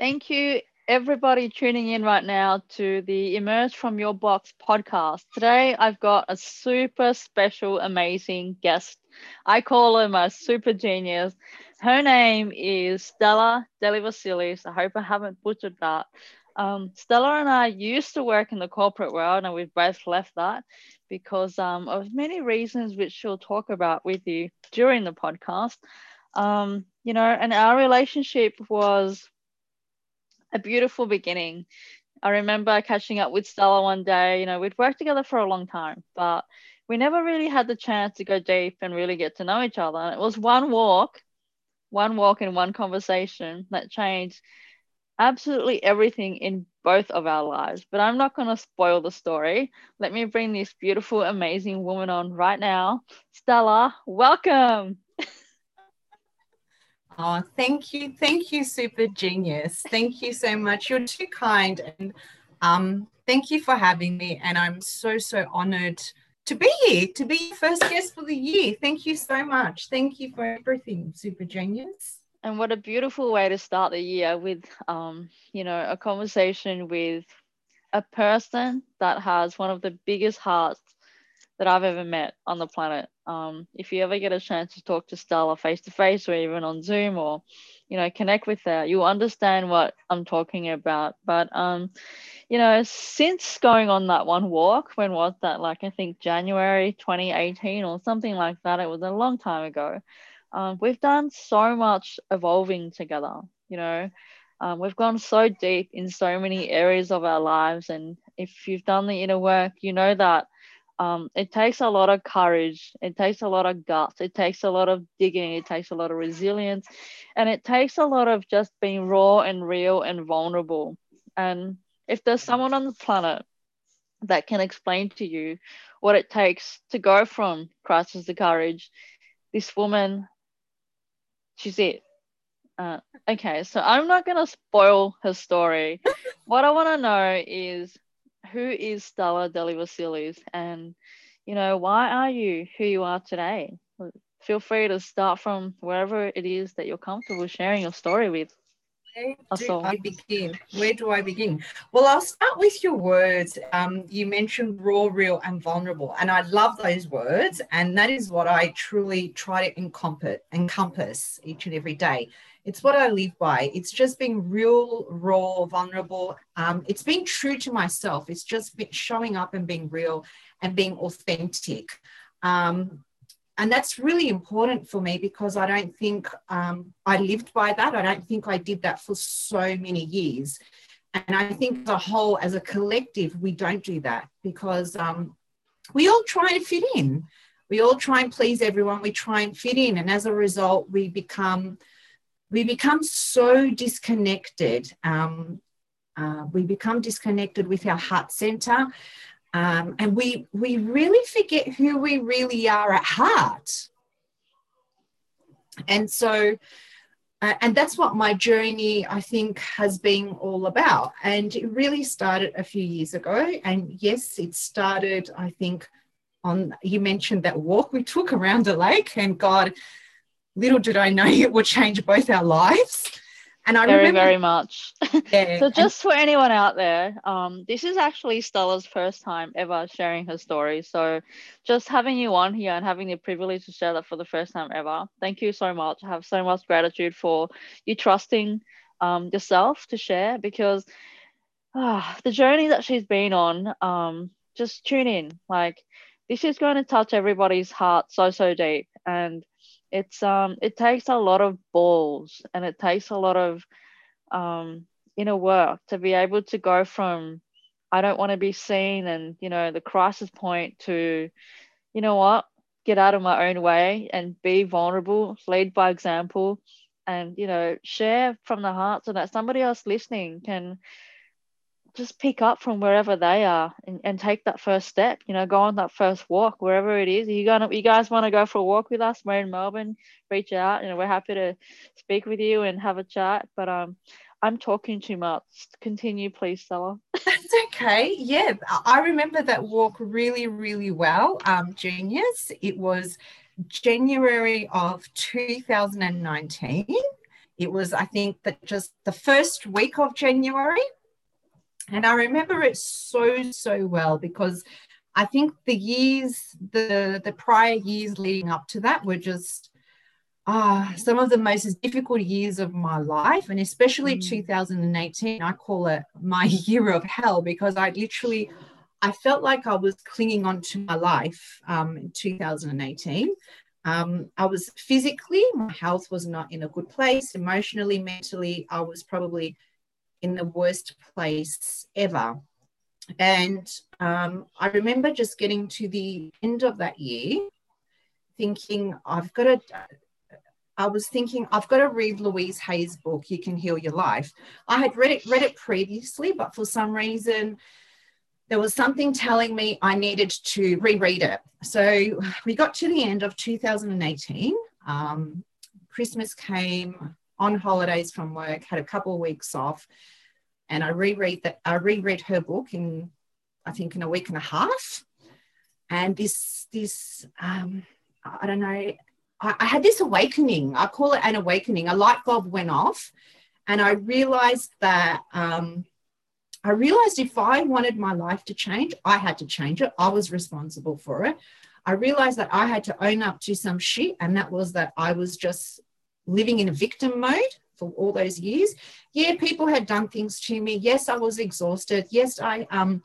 Thank you, everybody tuning in right now to the Emerge from Your Box podcast. Today, I've got a super special, amazing guest. I call her my super genius. Her name is Stella Delivasilis. I hope I haven't butchered that. Um, Stella and I used to work in the corporate world, and we've both left that because um, of many reasons, which she'll talk about with you during the podcast. Um, you know, and our relationship was a beautiful beginning. I remember catching up with Stella one day. You know, we'd worked together for a long time, but we never really had the chance to go deep and really get to know each other. And it was one walk, one walk and one conversation that changed absolutely everything in both of our lives. But I'm not going to spoil the story. Let me bring this beautiful, amazing woman on right now. Stella, welcome. Oh, thank you. Thank you, Super Genius. Thank you so much. You're too kind. And um, thank you for having me. And I'm so, so honored to be here, to be your first guest for the year. Thank you so much. Thank you for everything, Super Genius. And what a beautiful way to start the year with, um, you know, a conversation with a person that has one of the biggest hearts that I've ever met on the planet. Um, if you ever get a chance to talk to Stella face to face or even on Zoom or, you know, connect with her, you'll understand what I'm talking about. But, um, you know, since going on that one walk, when was that? Like, I think January 2018 or something like that. It was a long time ago. Um, we've done so much evolving together, you know. Um, we've gone so deep in so many areas of our lives. And if you've done the inner work, you know that um, it takes a lot of courage it takes a lot of guts it takes a lot of digging it takes a lot of resilience and it takes a lot of just being raw and real and vulnerable. And if there's someone on the planet that can explain to you what it takes to go from crisis to courage this woman she's it. Uh, okay so i'm not going to spoil her story. What i want to know is who is Stella Deli and you know why are you who you are today? Feel free to start from wherever it is that you're comfortable sharing your story with where do I begin? Where do I begin? Well, I'll start with your words. Um, you mentioned raw, real, and vulnerable, and I love those words. And that is what I truly try to encompass, encompass each and every day. It's what I live by. It's just being real, raw, vulnerable. Um, it's being true to myself. It's just showing up and being real and being authentic. Um, and that's really important for me because I don't think um, I lived by that. I don't think I did that for so many years. And I think as a whole, as a collective, we don't do that because um, we all try to fit in. We all try and please everyone. We try and fit in. And as a result, we become we become so disconnected. Um, uh, we become disconnected with our heart center. Um, and we, we really forget who we really are at heart. And so, uh, and that's what my journey, I think, has been all about. And it really started a few years ago. And yes, it started, I think, on you mentioned that walk we took around the lake. And God, little did I know it would change both our lives. And I very, remember, very much. Yeah, so, just for anyone out there, um, this is actually Stella's first time ever sharing her story. So, just having you on here and having the privilege to share that for the first time ever, thank you so much. I have so much gratitude for you trusting um, yourself to share because uh, the journey that she's been on, um, just tune in. Like, this is going to touch everybody's heart so, so deep. And it's um it takes a lot of balls and it takes a lot of um inner work to be able to go from I don't want to be seen and you know the crisis point to you know what? Get out of my own way and be vulnerable lead by example and you know share from the heart so that somebody else listening can just pick up from wherever they are and, and take that first step you know go on that first walk wherever it is. You gonna you guys want to go for a walk with us? We're in melbourne. Reach out you know we're happy to speak with you and have a chat. But um i'm talking too much. Continue please stella. That's okay. Yeah i remember that walk really really well um genius. It was january of 2019 it was, I think, that just the first week of January. And I remember it so, so well because I think the years, the the prior years leading up to that were just uh, some of the most difficult years of my life, and especially mm. 2018. I call it my year of hell because I literally, I felt like I was clinging on to my life um, in 2018. Um, I was physically, my health was not in a good place. Emotionally, mentally, I was probably in the worst place ever. And um, I remember just getting to the end of that year, thinking, I've got to. I was thinking I've got to read Louise Hay's book, You Can Heal Your Life. I had read it read it previously, but for some reason there was something telling me I needed to reread it. So we got to the end of 2018. Um, Christmas came on holidays from work, had a couple of weeks off, and I reread that. I reread her book in, I think, in a week and a half. And this, this, um, I don't know. I, I had this awakening. I call it an awakening. A light bulb went off, and I realized that. Um, I realized if I wanted my life to change, I had to change it. I was responsible for it. I realized that I had to own up to some shit, and that was that I was just living in a victim mode for all those years. Yeah, people had done things to me. Yes, I was exhausted. Yes, I um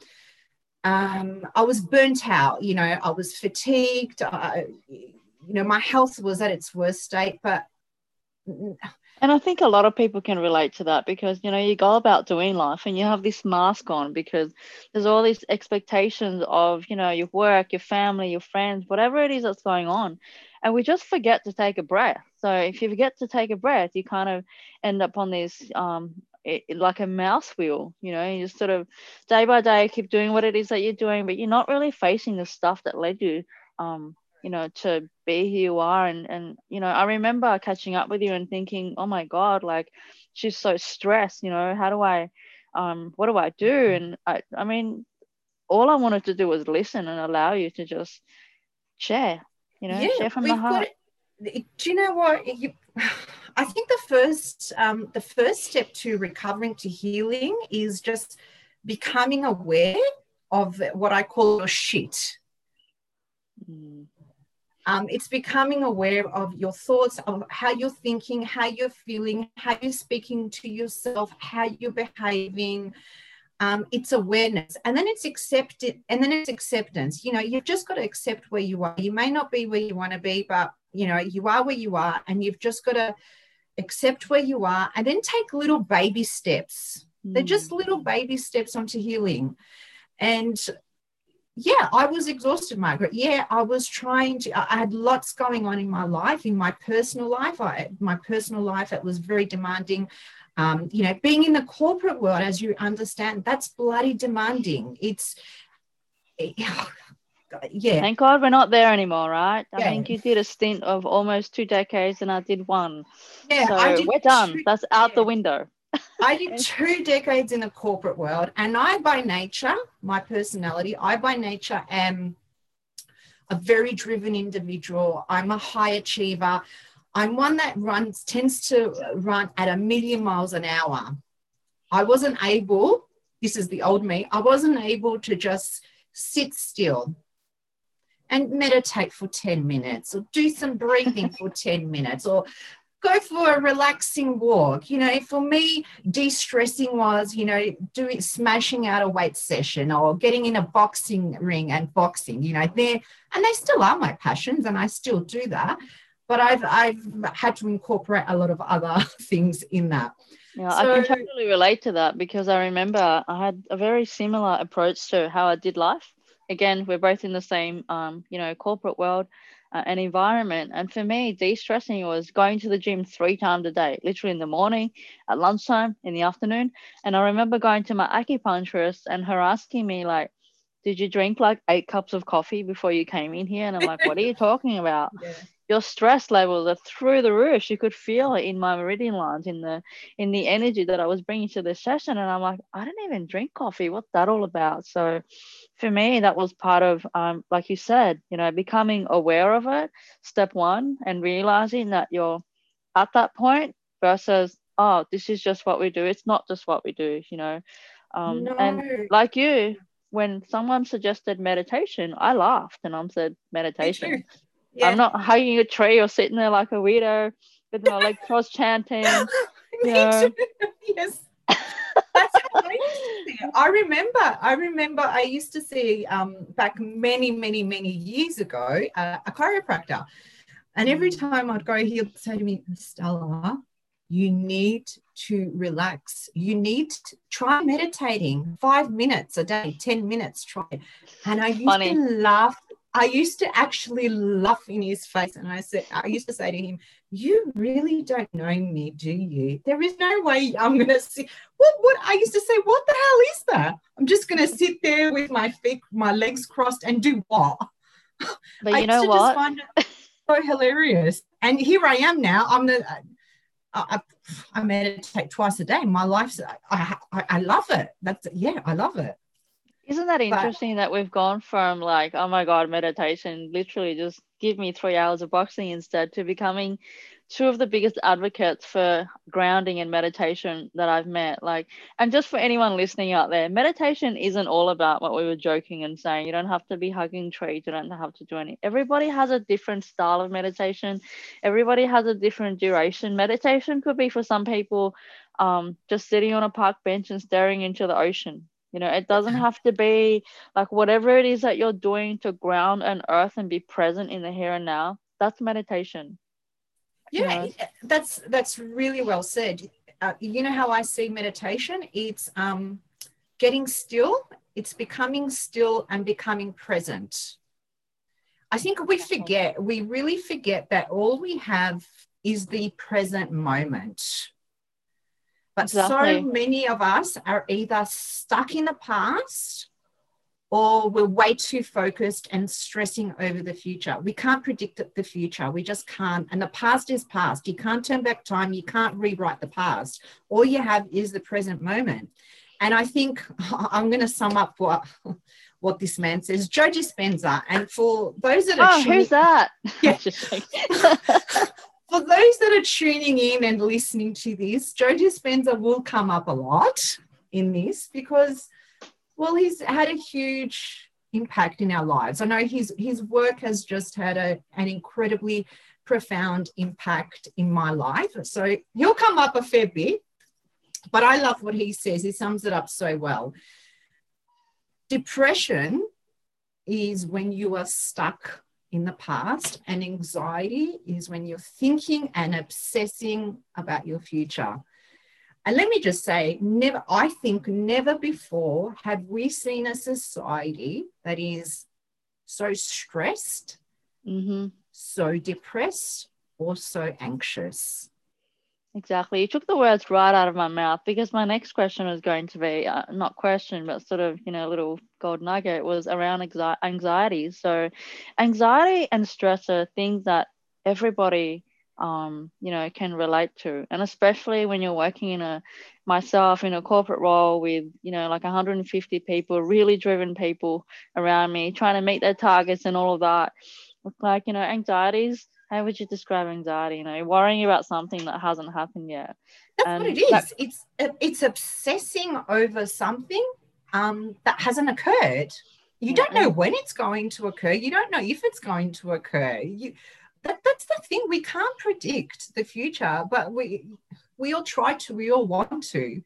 um I was burnt out. You know, I was fatigued. I, you know, my health was at its worst state, but and I think a lot of people can relate to that because, you know, you go about doing life and you have this mask on because there's all these expectations of, you know, your work, your family, your friends, whatever it is that's going on. And we just forget to take a breath. So if you forget to take a breath, you kind of end up on this, um, it, like a mouse wheel, you know, you just sort of day by day keep doing what it is that you're doing, but you're not really facing the stuff that led you um, you know to be who you are. And and you know i remember catching up with you and thinking oh my god like she's so stressed you know how do i um what do i do? And i i mean all i wanted to do was listen and allow you to just share you know yeah, share from the heart do you know what you, i think the first um the first step to recovering to healing is just becoming aware of what i call your shit mm. Um, it's becoming aware of your thoughts, of how you're thinking, how you're feeling, how you're speaking to yourself, how you're behaving. Um, it's awareness, and then it's accepted, and then it's acceptance. You know, you've just got to accept where you are. You may not be where you want to be, but you know, you are where you are, and you've just got to accept where you are, and then take little baby steps. Mm. They're just little baby steps onto healing. And yeah, I was exhausted, Margaret. Yeah, I was trying to, I had lots going on in my life, in my personal life. I, my personal life, it was very demanding. Um, you know, being in the corporate world, as you understand, that's bloody demanding. It's, yeah. Thank God we're not there anymore, right? I yeah. think you did a stint of almost two decades and I did one. Yeah, so we're done. Two, that's out yeah. the window. I did two decades in the corporate world, and I, by nature, my personality, I, by nature, am a very driven individual. I'm a high achiever. I'm one that runs, tends to run at a million miles an hour. I wasn't able, this is the old me, I wasn't able to just sit still and meditate for 10 minutes or do some breathing for 10 minutes or go for a relaxing walk. You know, for me, de-stressing was, you know, doing smashing out a weight session or getting in a boxing ring and boxing, you know, there and they still are my passions and I still do that. But I've I've had to incorporate a lot of other things in that. Yeah, so, I can totally relate to that because I remember I had a very similar approach to how I did life. Again, we're both in the same um, you know, corporate world uh, an environment. And for me, de-stressing was going to the gym three times a day, literally in the morning, at lunchtime, in the afternoon. And I remember going to my acupuncturist and her asking me like, did you drink like eight cups of coffee before you came in here? And I'm like, what are you talking about? Yeah your stress levels are through the roof. You could feel it in my meridian lines, in the in the energy that I was bringing to the session. And I'm like, I didn't even drink coffee. What's that all about? So, for me, that was part of, um, like you said, you know, becoming aware of it. Step one, and realizing that you're at that point, versus oh this is just what we do it's not just what we do you know um, no. and like you when someone suggested meditation i laughed and i said meditation yeah. i'm not hugging a tree or sitting there like a weirdo with my like cross chanting you know. yes I used to I remember, I remember I used to see um, back many, many, many years ago uh, a chiropractor. And every mm. time I'd go, he'd say to me, Stella, you need to relax. You need to try meditating five minutes a day, 10 minutes, try. And I used Funny. to laugh. I used to actually laugh in his face. And I said, I used to say to him, You really don't know me, do you? There is no way I'm gonna see what what I used to say, what the hell is that? I'm just gonna sit there with my feet, my legs crossed and do what? But you know what? so hilarious. And here I am now. I'm the I, I, meditate twice a day. My life's I, I, I love it. That's yeah, I love it. Isn't that interesting but, that we've gone from like, oh my god, meditation, literally just give me three hours of boxing instead, to becoming two of the biggest advocates for grounding and meditation that I've met. Like, and just for anyone listening out there, meditation isn't all about what we were joking and saying. You don't have to be hugging trees. You don't have to do any. Everybody has a different style of meditation. Everybody has a different duration. Meditation could be for some people um, just sitting on a park bench and staring into the ocean. You know, it doesn't have to be like whatever it is that you're doing to ground and earth and be present in the here and now. That's meditation. Yeah that's that's really well said. Uh, you know how i see meditation? It's um getting still it's becoming still and becoming present. I think we forget we really forget that all we have is the present moment but exactly. so many of us are either stuck in the past or we're way too focused and stressing over the future. We can't predict the future. We just can't. And the past is past. You can't turn back time. You can't rewrite the past. All you have is the present moment. And I think I'm going to sum up what what this man says. Joe Dispenza. And for those that are oh, tuning, who's that? Yeah. for those that are tuning in and listening to this, Joe Dispenza will come up a lot in this because well, he's had a huge impact in our lives. I know his his work has just had a, an incredibly profound impact in my life. So he'll come up a fair bit, but I love what he says. He sums it up so well. Depression is when you are stuck in the past, and anxiety is when you're thinking and obsessing about your future. And let me just say, never, I think never before have we seen a society that is so stressed, mm-hmm. so depressed, or so anxious. Exactly. You took the words right out of my mouth because my next question was going to be uh, not question, but sort of, you know, a little gold nugget was around anxiety. So, anxiety and stress are things that everybody um, you know, can relate to. And especially when you're working in a myself in a corporate role with, you know, like 150 people, really driven people around me, trying to meet their targets and all of that. It's like, you know, anxieties. How would you describe anxiety? You know, worrying about something that hasn't happened yet. That's and what it is. That, it's it's obsessing over something um, that hasn't occurred. You yeah, don't know when it's going to occur. You don't know if it's going to occur. You that, that's the thing we can't predict the future but we we all try to we all want to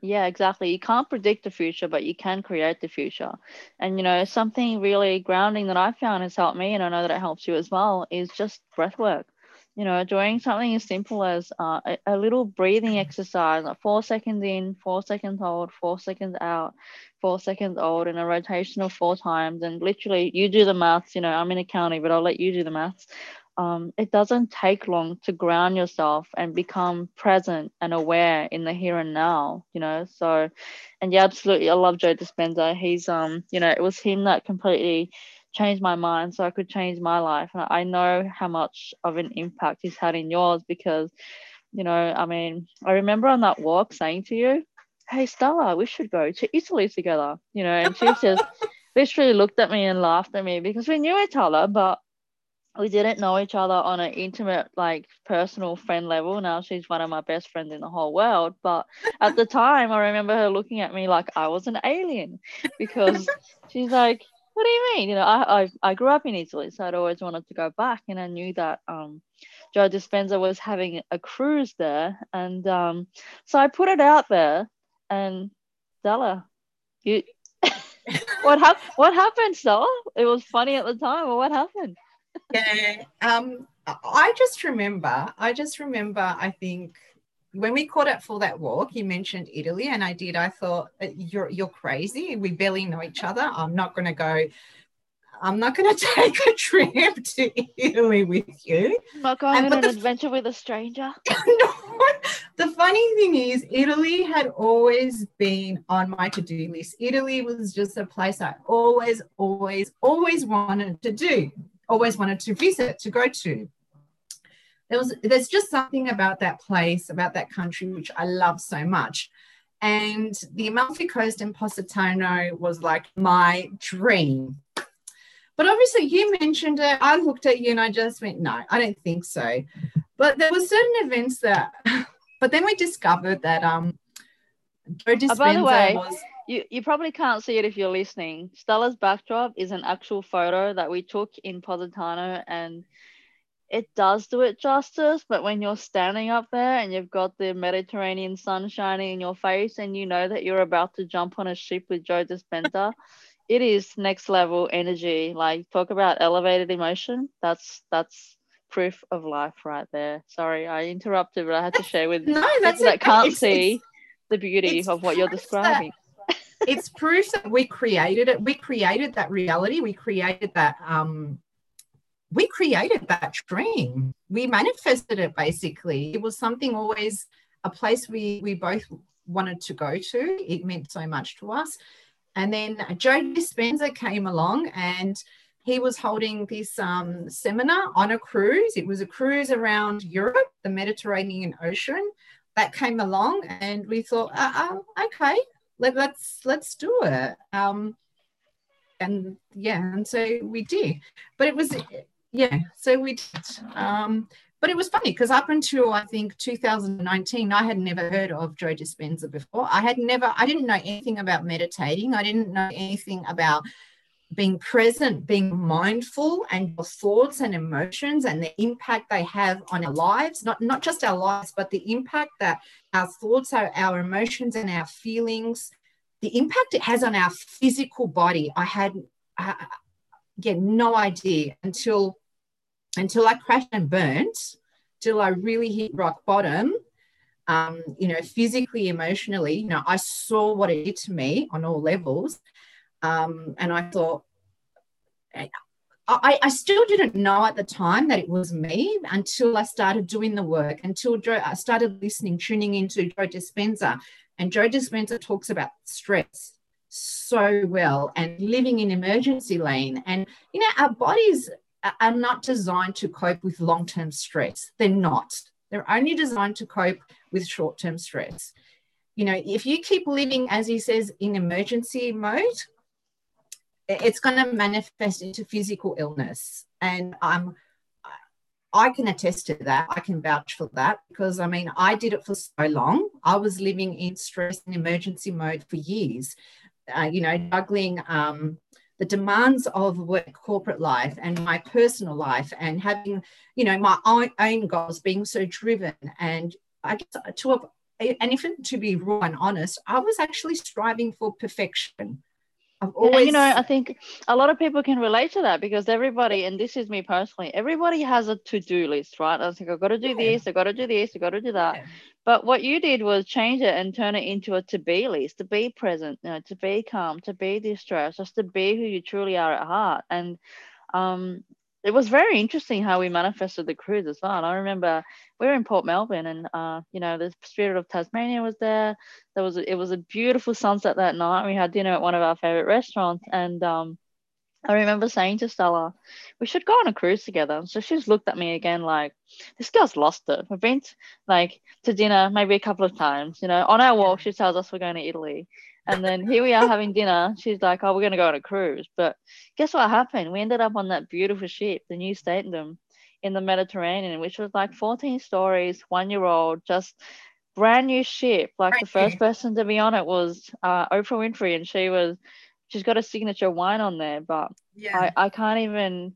yeah exactly. You can't predict the future but you can create the future. And you know something really grounding that i found has helped me and i know that it helps you as well is just breath work. You know doing something as simple as uh, a, a, little breathing exercise like four seconds in four seconds hold four seconds out four seconds hold in a rotation of four times and literally you do the maths you know i'm in accounting but i'll let you do the maths um, it doesn't take long to ground yourself and become present and aware in the here and now, you know. So, and yeah, absolutely, I love Joe Dispenza. He's, um, you know, it was him that completely changed my mind so I could change my life. And I know how much of an impact he's had in yours because, you know, I mean, I remember on that walk saying to you, Hey, Stella, we should go to Italy together, you know, and she just literally looked at me and laughed at me because we knew each other, but we didn't know each other on an intimate, like personal friend level. Now she's one of my best friends in the whole world. But at the time, I remember her looking at me like I was an alien because she's like, "What do you mean?" You know, I, I I grew up in Italy, so I'd always wanted to go back, and I knew that um, Joe Dispenza was having a cruise there, and um, so I put it out there, and Della, you. what happened? What happened, Stella? It was funny at the time. What happened? Yeah. Um, I just remember, I just remember, I think when we caught up for that walk, you mentioned Italy, and I did. I thought uh, you're you're crazy. We barely know each other. I'm not going to go. I'm not going to take a trip to Italy with you. I'm not going on an adventure with a stranger. no, the funny thing is, Italy had always been on my to-do list. Italy was just a place I always, always, always wanted to do always wanted to visit, to go to. There was, there's just something about that place, about that country, which I love so much. And the Amalfi Coast in Positano was like my dream. But obviously, you mentioned it. I looked at you and I just went, no, I don't think so. But there were certain events that, but then we discovered that um, Joe Dispenza oh, by the way, was you, you probably can't see it if you're listening. Stella's backdrop is an actual photo that we took in Positano and it does do it justice, but when you're standing up there and you've got the Mediterranean sun shining in your face and you know that you're about to jump on a ship with Joe Dispenza, it is next level energy. Like talk about elevated emotion. That's that's proof of life right there. Sorry, I interrupted, but I had to share with no, that's people that can't it's, see it's, the beauty of what you're describing. That it's proof that we created it. We created that reality. We created that. Um, we created that dream. We manifested it. Basically, it was something always a place we we both wanted to go to. It meant so much to us. And then Joe Dispenza came along and he was holding this um, seminar on a cruise. It was a cruise around Europe, the Mediterranean Ocean. That came along, and we thought, uh, uh, okay, let, let's let's do it um and yeah and so we did but it was yeah so we did um but it was funny because up until I think 2019, I had never heard of Joe Dispenza before. I had never, I didn't know anything about meditating. I didn't know anything about being present, being mindful, and your thoughts and emotions and the impact they have on our lives, not, not just our lives, but the impact that our thoughts, our, our emotions, and our feelings, the impact it has on our physical body. I had, uh, yeah, no idea until until I crashed and burnt, till I really hit rock bottom. Um, you know, physically, emotionally, you know, I saw what it did to me on all levels. Um, and I thought, I, I, still didn't know at the time that it was me until I started doing the work, until Joe, I started listening, tuning into Joe Dispenza. And Joe Dispenza talks about stress so well and living in emergency lane. And, you know, our bodies are not designed to cope with long term stress. They're not. They're only designed to cope with short term stress. You know, if you keep living, as he says, in emergency mode, it's going to manifest into physical illness. And I'm, I can attest to that. I can vouch for that because I mean, I did it for so long. I was living in stress and emergency mode for years, uh, you know, juggling um, the demands of work, corporate life, and my personal life, and having, you know, my own, own goals, being so driven. And I guess to and if to be raw and honest, I was actually striving for perfection. I've always, you know, I think a lot of people can relate to that because everybody, and this is me personally, everybody has a to-do list, right? I think I've got to do this, I've got to do this, I've got to do that. Yeah. But what you did was change it and turn it into a to-be list, to be present, you know, to be calm, to be distressed, just to be who you truly are at heart. And um, it was very interesting how we manifested the cruise as well. And I remember we were in Port Melbourne, and uh, you know, the Spirit of Tasmania was there. There was a, it was a beautiful sunset that night. We had dinner at one of our favorite restaurants, and um, I remember saying to Stella, "We should go on a cruise together." So she's looked at me again like, "This girl's lost it." We've been to, like to dinner maybe a couple of times. You know, on our walk, she tells us we're going to Italy. And then here we are having dinner. She's like, "Oh, we're gonna go on a cruise." But guess what happened? We ended up on that beautiful ship, the Nieuw Statendam, in the Mediterranean, which was like 14 stories, one year old, just brand new ship. Like the first person to be on it was uh, Oprah Winfrey, and she was, she's got a signature wine on there. But yeah. I, I can't even.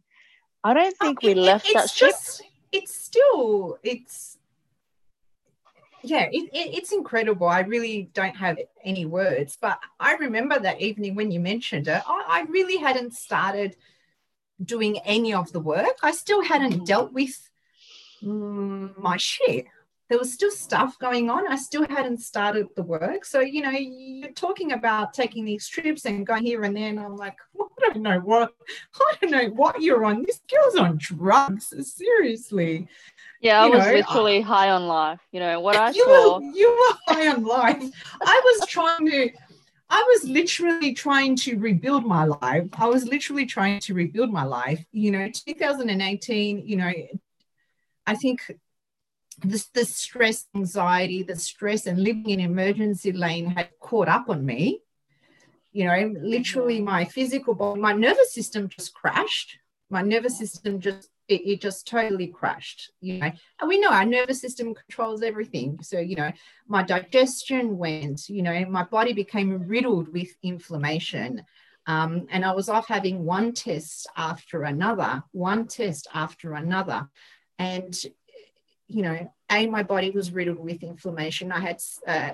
I don't think oh, we it, left that just, ship. It's still it's yeah, it, it, it's incredible. I really don't have any words, but I remember that evening when you mentioned it. I, I really hadn't started doing any of the work. I still hadn't mm-hmm. dealt with mm, my shit. There was still stuff going on. I still hadn't started the work. So, you know, you're talking about taking these trips and going here and there. And I'm like, well, I don't know what, I don't know what you're on. This girl's on drugs. Seriously. Yeah, I you was know, literally I, high on life. You know what I you saw. Were, you were high on life. I was trying to. I was literally trying to rebuild my life. I was literally trying to rebuild my life. You know, 2018. You know, I think the, the stress, anxiety, the stress, and living in emergency lane had caught up on me. You know, literally, mm-hmm. my physical body, my nervous system just crashed. My nervous system just it, it, just totally crashed you know and we know our nervous system controls everything so you know my digestion went you know my body became riddled with inflammation um, and i was off having one test after another one test after another and you know a my body was riddled with inflammation i had uh,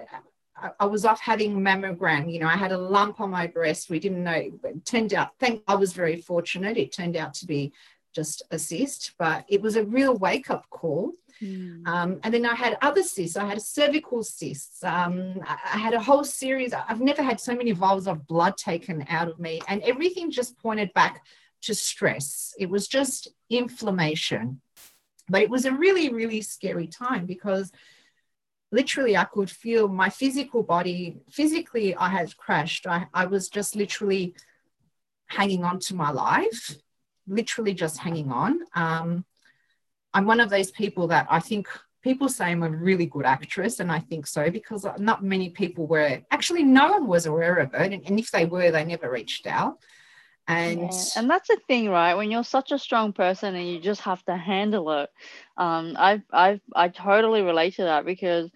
I was off having mammogram. You know, I had a lump on my breast. We didn't know. It turned out, thank I was very fortunate. It turned out to be just a cyst, but it was a real wake up call. Mm. Um, and then I had other cysts. I had cervical cysts. Um, I had a whole series. I've never had so many vials of blood taken out of me, and everything just pointed back to stress. It was just inflammation. But it was a really, really scary time because literally I could feel my physical body, physically, I had crashed. I, I was just literally hanging on to my life literally just hanging on. Um, I'm one of those people that I think people say I'm a really good actress, and I think so because not many people were actually, no one was aware of it. And, and if they were, they never reached out. And yeah. and that's the thing, right? When you're such a strong person and you just have to handle it. Um, I I I totally relate to that because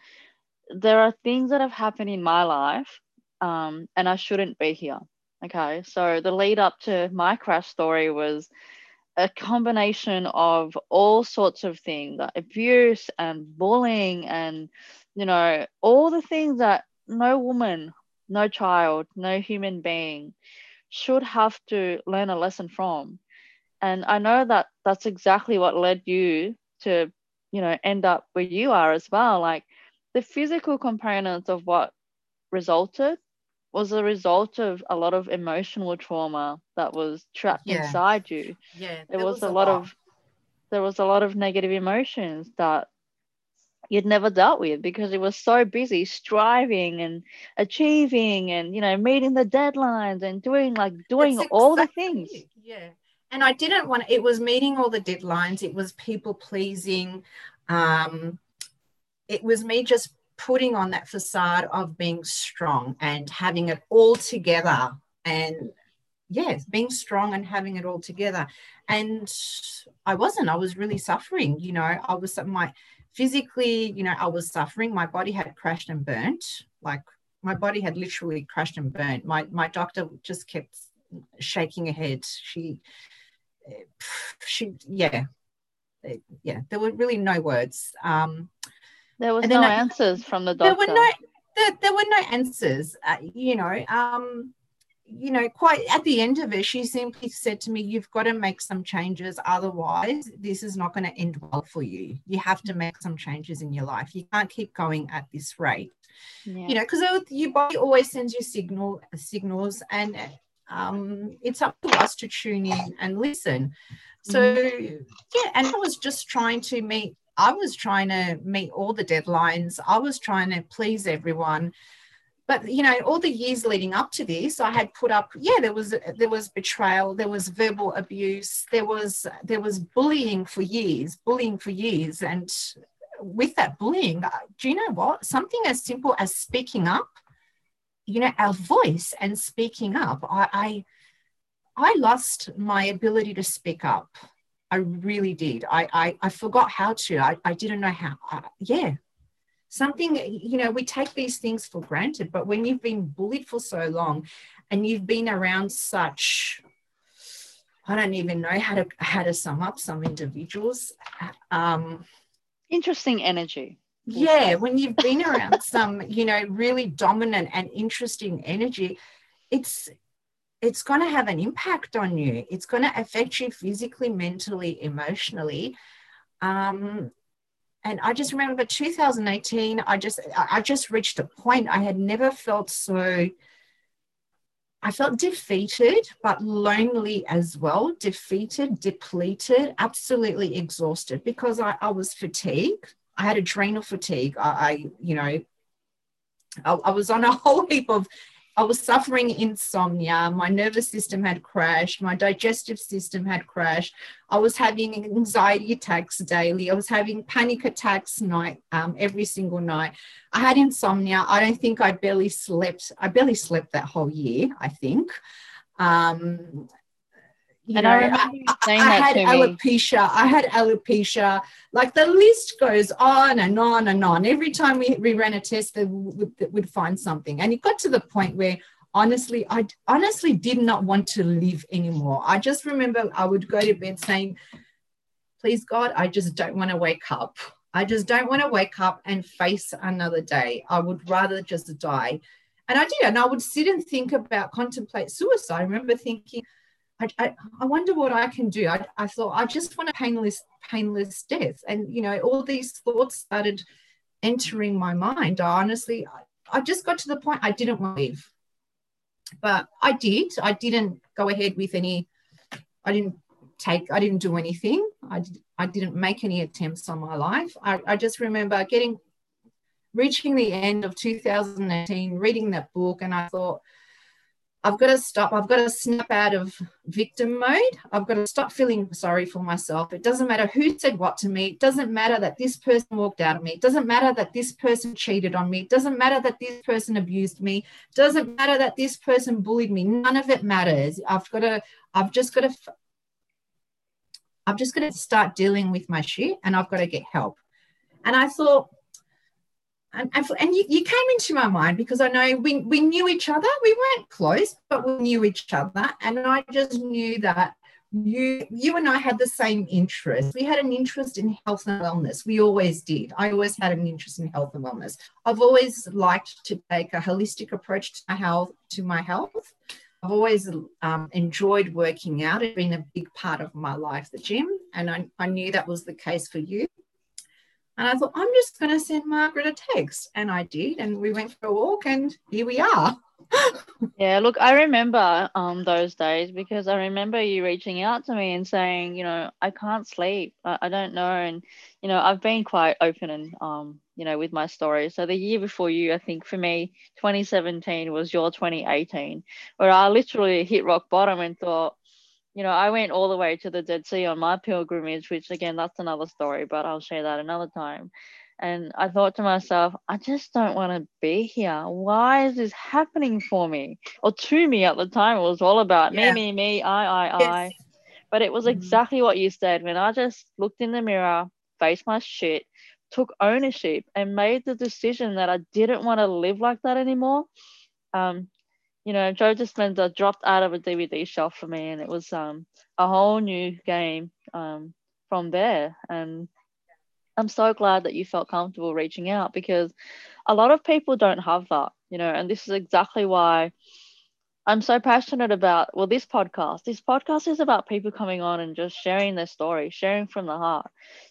there are things that have happened in my life, um, and I shouldn't be here. Okay, so the lead up to my crash story was a combination of all sorts of things like abuse and bullying and you know all the things that no woman no child no human being should have to learn a lesson from. And i know that that's exactly what led you to you know end up where you are as well. Like the physical components of what resulted was a result of a lot of emotional trauma that was trapped yeah. inside you. Yeah. There was, was, a, lot, lot of there was a lot of negative emotions that you'd never dealt with because it was so busy striving and achieving and you know meeting the deadlines and doing like doing exactly, all the things yeah and i didn't want it was meeting all the deadlines it was people pleasing um it was me just putting on that facade of being strong and having it all together and yes being strong and having it all together. And i wasn't. I was really suffering you know. I was my physically you know i was suffering. My body had crashed and burnt. Like my body had literally crashed and burnt. My my doctor just kept shaking her head. She she yeah. Yeah there were really no words. Um there was no I, answers from the doctor. There were no there, there were no answers. Uh, you know, um, you know, quite at the end of it, she simply said to me, You've got to make some changes. Otherwise, this is not going to end well for you. You have to make some changes in your life. You can't keep going at this rate. Yeah. You know, because your body always sends you signal signals, and um, it's up to us to tune in and listen. So, mm-hmm. yeah, and I was just trying to meet I was trying to meet all the deadlines. I was trying to please everyone. But you know, all the years leading up to this, I had put up, yeah, there was there was betrayal, there was verbal abuse, there was there was bullying for years, bullying for years. And with that bullying, do you know what? Something as simple as speaking up you know, our voice and speaking up. I, I, I lost my ability to speak up. I really did. I, I, I forgot how to. I, I didn't know how. Uh, yeah. Something, you know, we take these things for granted, but when you've been bullied for so long and you've been around such I don't even know how to how to sum up some individuals. Um, Interesting energy. Yeah, when you've been around some, you know, really dominant and interesting energy, it's it's going to have an impact on you. It's going to affect you physically, mentally, emotionally. Um, and I just remember 2018. I just I just reached a point I had never felt so I felt defeated, but lonely as well, defeated, depleted, absolutely exhausted because I, I was fatigued. I had adrenal fatigue. I, I you know, I, I was on a whole heap of I was suffering insomnia. My nervous system had crashed. My digestive system had crashed. I was having anxiety attacks daily. I was having panic attacks night um, every single night. I had insomnia. I don't think I barely slept. I barely slept that whole year. I think. Um, you and know, I, I, I had alopecia. Me. I had alopecia. Like the list goes on and on and on. Every time we, we ran a test, they would, they would find something. And it got to the point where honestly, I honestly did not want to live anymore. I just remember I would go to bed saying, please God, I just don't want to wake up. I just don't want to wake up and face another day. I would rather just die. And I did. And I would sit and think about, contemplate suicide. I remember thinking, I, I, I, wonder what I can do. I, I thought I just want a painless, painless death. And, you know, all these thoughts started entering my mind. I honestly, I, I just got to the point I didn't want to live. But I did. I didn't go ahead with any, I didn't take, I didn't do anything. I, did, I didn't make any attempts on my life. I, I just remember getting, reaching the end of 2018, reading that book, and I thought, I've got to stop. I've got to snap out of victim mode. I've got to stop feeling sorry for myself. It doesn't matter who said what to me. It doesn't matter that this person walked out of me. It doesn't matter that this person cheated on me. It doesn't matter that this person abused me. It doesn't matter that this person bullied me. None of it matters. I've got to, I've just got to, I've just got to start dealing with my shit and I've got to get help. And I thought, and, and you, you, came into my mind because I know we, we knew each other. We weren't close, but we knew each other. And I just knew that you you and I had the same interest. We had an interest in health and wellness. We always did. I always had an interest in health and wellness. I've always liked to take a holistic approach to my health. To my health. I've always um, enjoyed working out. It's been a big part of my life, the gym, and I, I knew that was the case for you. And I thought, I'm just going to send Margaret a text. And I did. And we went for a walk, and here we are. yeah, look, I remember um, those days because I remember you reaching out to me and saying, you know, I can't sleep. I, I don't know. And, you know, I've been quite open and, um, you know, with my story. So the year before you, I think for me, 2017 was your 2018, where I literally hit rock bottom and thought, you know, I went all the way to the Dead Sea on my pilgrimage, which again, that's another story, but I'll share that another time. And I thought to myself, I just don't want to be here. Why is this happening for me or to me at the time? It was all about yeah. me, me, me, I, I, yes. I. But it was mm-hmm. exactly what you said when I just looked in the mirror, faced my shit, took ownership, and made the decision that I didn't want to live like that anymore. Um, you know, Joe Dispenza dropped out of a DVD shelf for me, and it was um, a whole new game um, from there. And I'm so glad that you felt comfortable reaching out because a lot of people don't have that, you know, and this is exactly why I'm so passionate about, well, this podcast. This podcast is about people coming on and just sharing their story, sharing from the heart.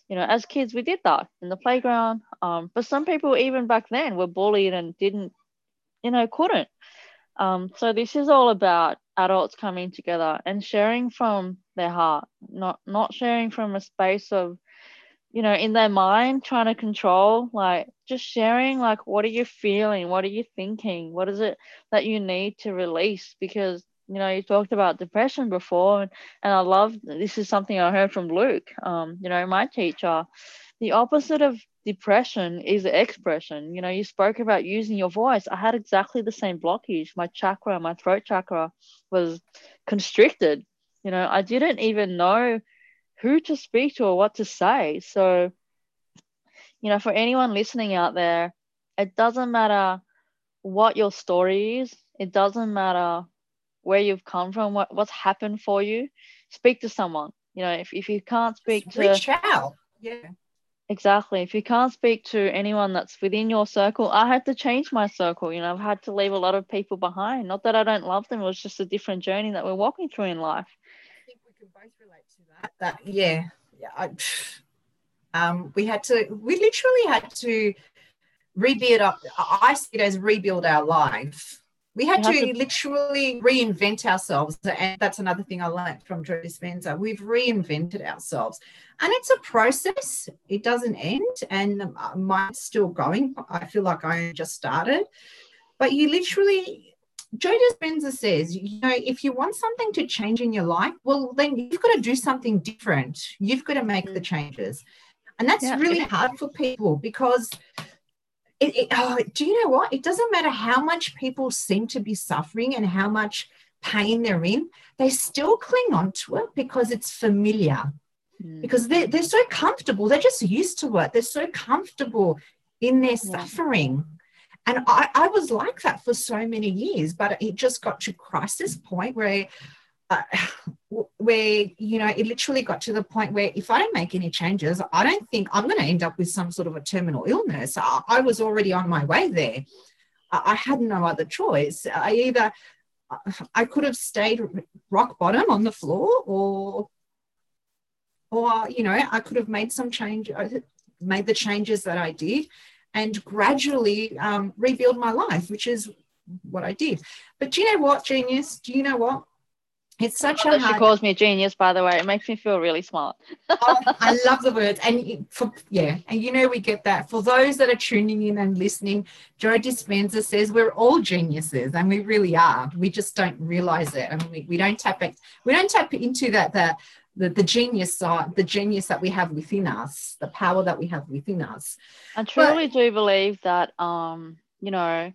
You know, as kids, we did that in the playground. Um, but some people, even back then, were bullied and didn't, you know, couldn't. Um, so this is all about adults coming together and sharing from their heart, not not sharing from a space of, you know, in their mind trying to control, like just sharing like what are you feeling, what are you thinking, what is it that you need to release? Because you know, you talked about depression before, and, and I love this is something I heard from Luke, um, you know, my teacher. The opposite of depression is expression. You know, you spoke about using your voice. I had exactly the same blockage. My chakra, my throat chakra was constricted. You know, I didn't even know who to speak to or what to say. So, you know, for anyone listening out there, it doesn't matter what your story is, it doesn't matter where you've come from, what, what's happened for you. Speak to someone. You know, if, if you can't speak Reach to reach out. Yeah. Exactly. If you can't speak to anyone that's within your circle, I had to change my circle. You know, I've had to leave a lot of people behind. Not that I don't love them, it was just a different journey that we're walking through in life. I think we can both relate to that. That yeah, yeah. I, um, we had to. We literally had to rebuild up. I see it as rebuild our life we had to, to, literally reinvent ourselves. And that's another thing I learned from Joe Dispenza. We've reinvented ourselves. And it's a process, it doesn't end. And uh, mine's still going. I feel like I just started. But you literally, Joe Dispenza says, you know, if you want something to change in your life, well, then you've got to do something different. You've got to make the mm. changes. And that's yeah. really hard for people because it, it, oh, do you know what? It doesn't matter how much people seem to be suffering and how much pain they're in, they still cling on to it because it's familiar. Mm. Because they're, they're so comfortable. They're just used to it. They're so comfortable in their yeah. suffering. And I, I was like that for so many years, but it just got to crisis point where uh, where you know it literally got to the point where if i don't make any changes i don't think i'm going to end up with some sort of a terminal illness. I, I was already on my way there. I, I, had no other choice. I either i could have stayed rock bottom on the floor or or you know i could have made some change uh, made the changes that i did and gradually um, rebuild my life which is what i did. But do you know what genius? Do you know what it's such a hard... She calls me a genius, by the way. It makes me feel really smart. oh, I love the words. And for yeah, and you know we get that. For those that are tuning in and listening, Joe Dispenza says we're all geniuses, and we really are. We just don't realize it. and we, we don't tap it, we don't tap into that that the, the genius side, the genius that we have within us, the power that we have within us. I truly but, do believe that um, you know,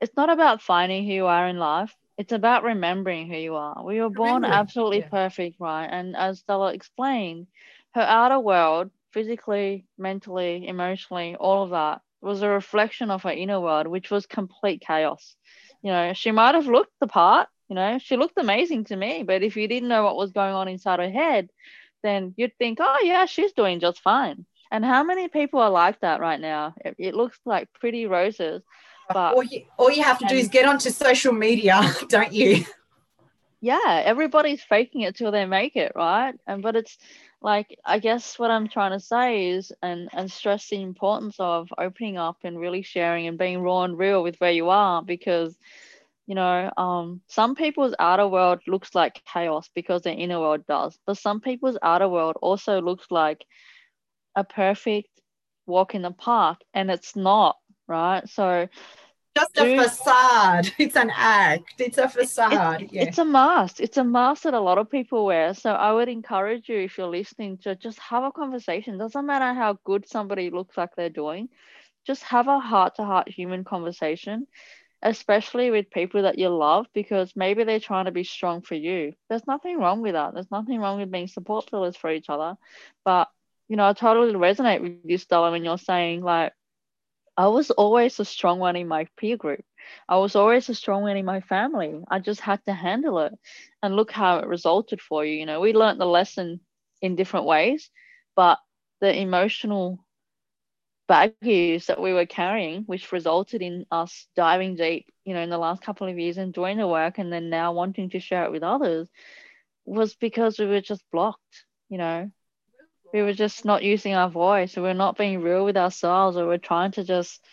it's not about finding who you are in life it's about remembering who you are. We were born absolutely yeah. perfect, right? And as Stella explained, her outer world, physically, mentally, emotionally, all of that was a reflection of her inner world, which was complete chaos. You know, she might have looked the part, you know, she looked amazing to me, but if you didn't know what was going on inside her head, then you'd think, oh, yeah, she's doing just fine. And how many people are like that right now? It, it looks like pretty roses but all you, all you have to do is get onto social media, don't you? Yeah, everybody's faking it till they make it, right? And but it's like I guess what I'm trying to say is and and stress the importance of opening up and really sharing and being raw and real with where you are because you know um some people's outer world looks like chaos because their inner world does but some people's outer world also looks like a perfect walk in the park and it's not right? So just a facade. It's an act. It's a facade. It, yeah. It's a mask. It's a mask that a lot of people wear. So I would encourage you, if you're listening, to just have a conversation. Doesn't matter how good somebody looks like they're doing, just have a heart to heart human conversation, especially with people that you love, because maybe they're trying to be strong for you. There's nothing wrong with that. There's nothing wrong with being support pillars for each other. But, you know, I totally resonate with you, Stella, when you're saying, like, I was always a strong one in my peer group. I was always a strong one in my family. I just had to handle it. And look how it resulted for you. You know, we learned the lesson in different ways, but the emotional baggage that we were carrying, which resulted in us diving deep, you know, in the last couple of years and doing the work and then now wanting to share it with others, was because we were just blocked, you know we were just not using our voice we're not being real with ourselves or we're trying to just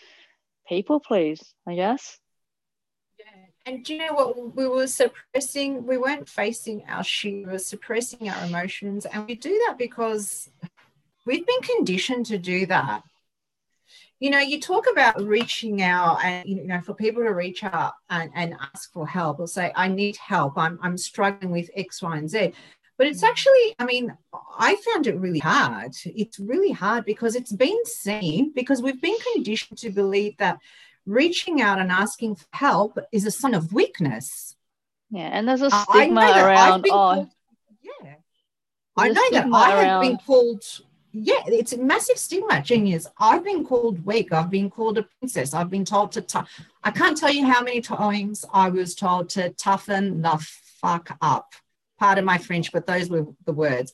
people please i guess. Yeah. And do you know what? We were suppressing we weren't facing our shit we were suppressing our emotions and we do that because we've been conditioned to do that. You know, you talk about reaching out and, you know, for people to reach out and, and ask for help or say, I need help, I'm, I'm struggling with X, Y, and Z. But it's mm. actually, I mean, I found it really hard. It's really hard because it's been seen, because we've been conditioned to believe that reaching out and asking for help is a sign of weakness. Yeah, and there's a stigma around, oh, called, yeah. I know that I have been called yeah, it's a massive stigma, genius. I've been called weak. I've been called a princess. I've been told to, t- I can't tell you how many times I was told to toughen the fuck up. Pardon my French, but those were the words.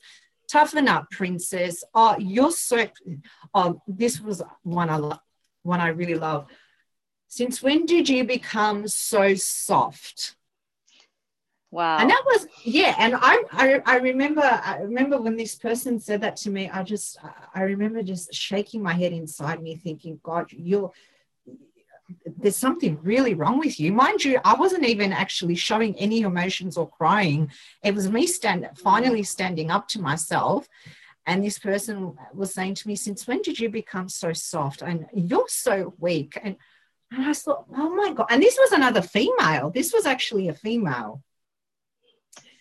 Toughen up, princess. Oh, you're so, oh, this was one I, one I really love. Since when did you become so soft? Wow. And that was yeah, and I, I I remember I remember when this person said that to me, I just I remember just shaking my head inside me, thinking, God, you're there's something really wrong with you. Mind you, I wasn't even actually showing any emotions or crying. It was me stand finally standing up to myself. And this person was saying to me, Since when did you become so soft? And you're so weak. And, and I thought, oh my God. And this was another female. This was actually a female.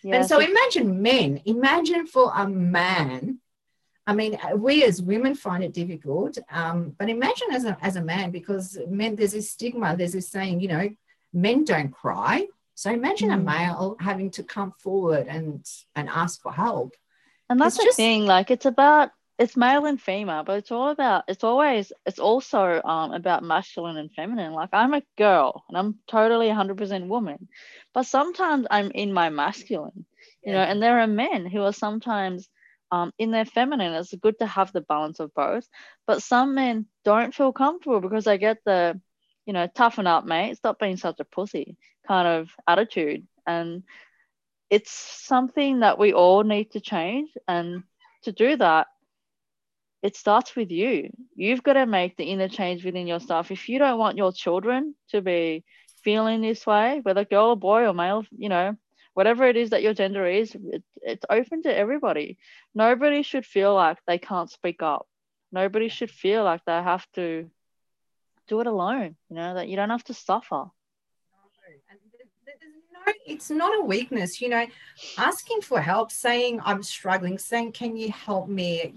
Yes. And so imagine men, imagine for a man. I mean, we as women find it difficult, um, but imagine as a, as a man, because men, there's this stigma, there's this saying, you know, men don't cry. So imagine mm. a male having to come forward and and ask for help. And that's it's the just, thing, like it's about it's male and female, but it's all about it's always it's also um about masculine and feminine. Like I'm a girl and I'm totally 100% woman, but sometimes I'm in my masculine, you know, and there are men who are sometimes um in their feminine. It's good to have the balance of both, but some men don't feel comfortable because they get the you know toughen up, mate. Stop being such a pussy kind of attitude, and it's something that we all need to change and to do that it starts with you. You've got to make the inner change within yourself. If you don't want your children to be feeling this way, whether girl or boy or male, you know, whatever it is that your gender is, it, it's open to everybody. Nobody should feel like they can't speak up. Nobody should feel like they have to do it alone, you know, that you don't have to suffer it's not a weakness. You know, asking for help, saying I'm struggling, saying, Can you help me?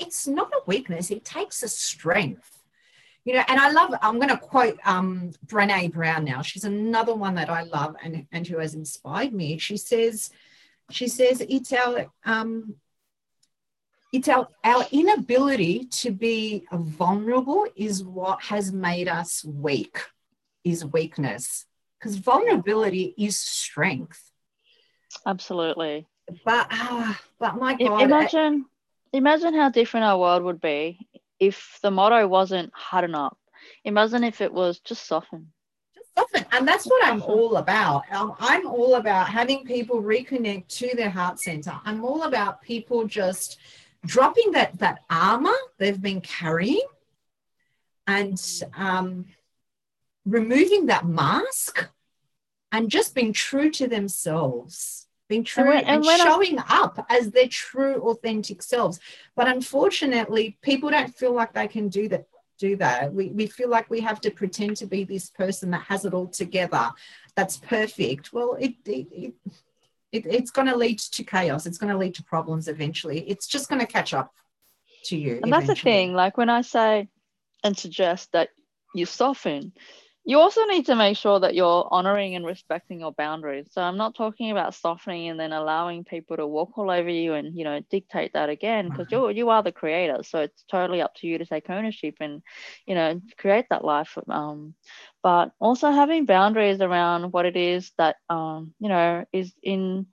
It's not a weakness. It takes a strength. You know, and I love, I'm going to quote um, Brene Brown now. She's another one that I love and, and who has inspired me. She says, she says, it's our, um, it's our, our inability to be vulnerable is what has made us weak, is weakness because vulnerability is strength. Absolutely. But uh, but my God, imagine I, imagine how different our world would be if the motto wasn't harden up. Imagine if it was just soften. Just soften, and that's what I'm all about. Um, I'm all about having people reconnect to their heart center. I'm all about people just dropping that that armor they've been carrying and um, removing that mask and just being true to themselves being true and, when, and, and showing I, up as their true authentic selves but unfortunately people don't feel like they can do that do that we, we feel like we have to pretend to be this person that has it all together that's perfect well it, it, it it, it's going to lead to chaos. It's going to lead to problems eventually. It's just going to catch up to you. And eventually. that's the thing. Like when I say and suggest that you soften, you also need to make sure that you're honoring and respecting your boundaries. So I'm not talking about softening and then allowing people to walk all over you and you know dictate that again because you you are the creator. So it's totally up to you to take ownership and you know create that life. Um, but also having boundaries around what it is that um, you know is in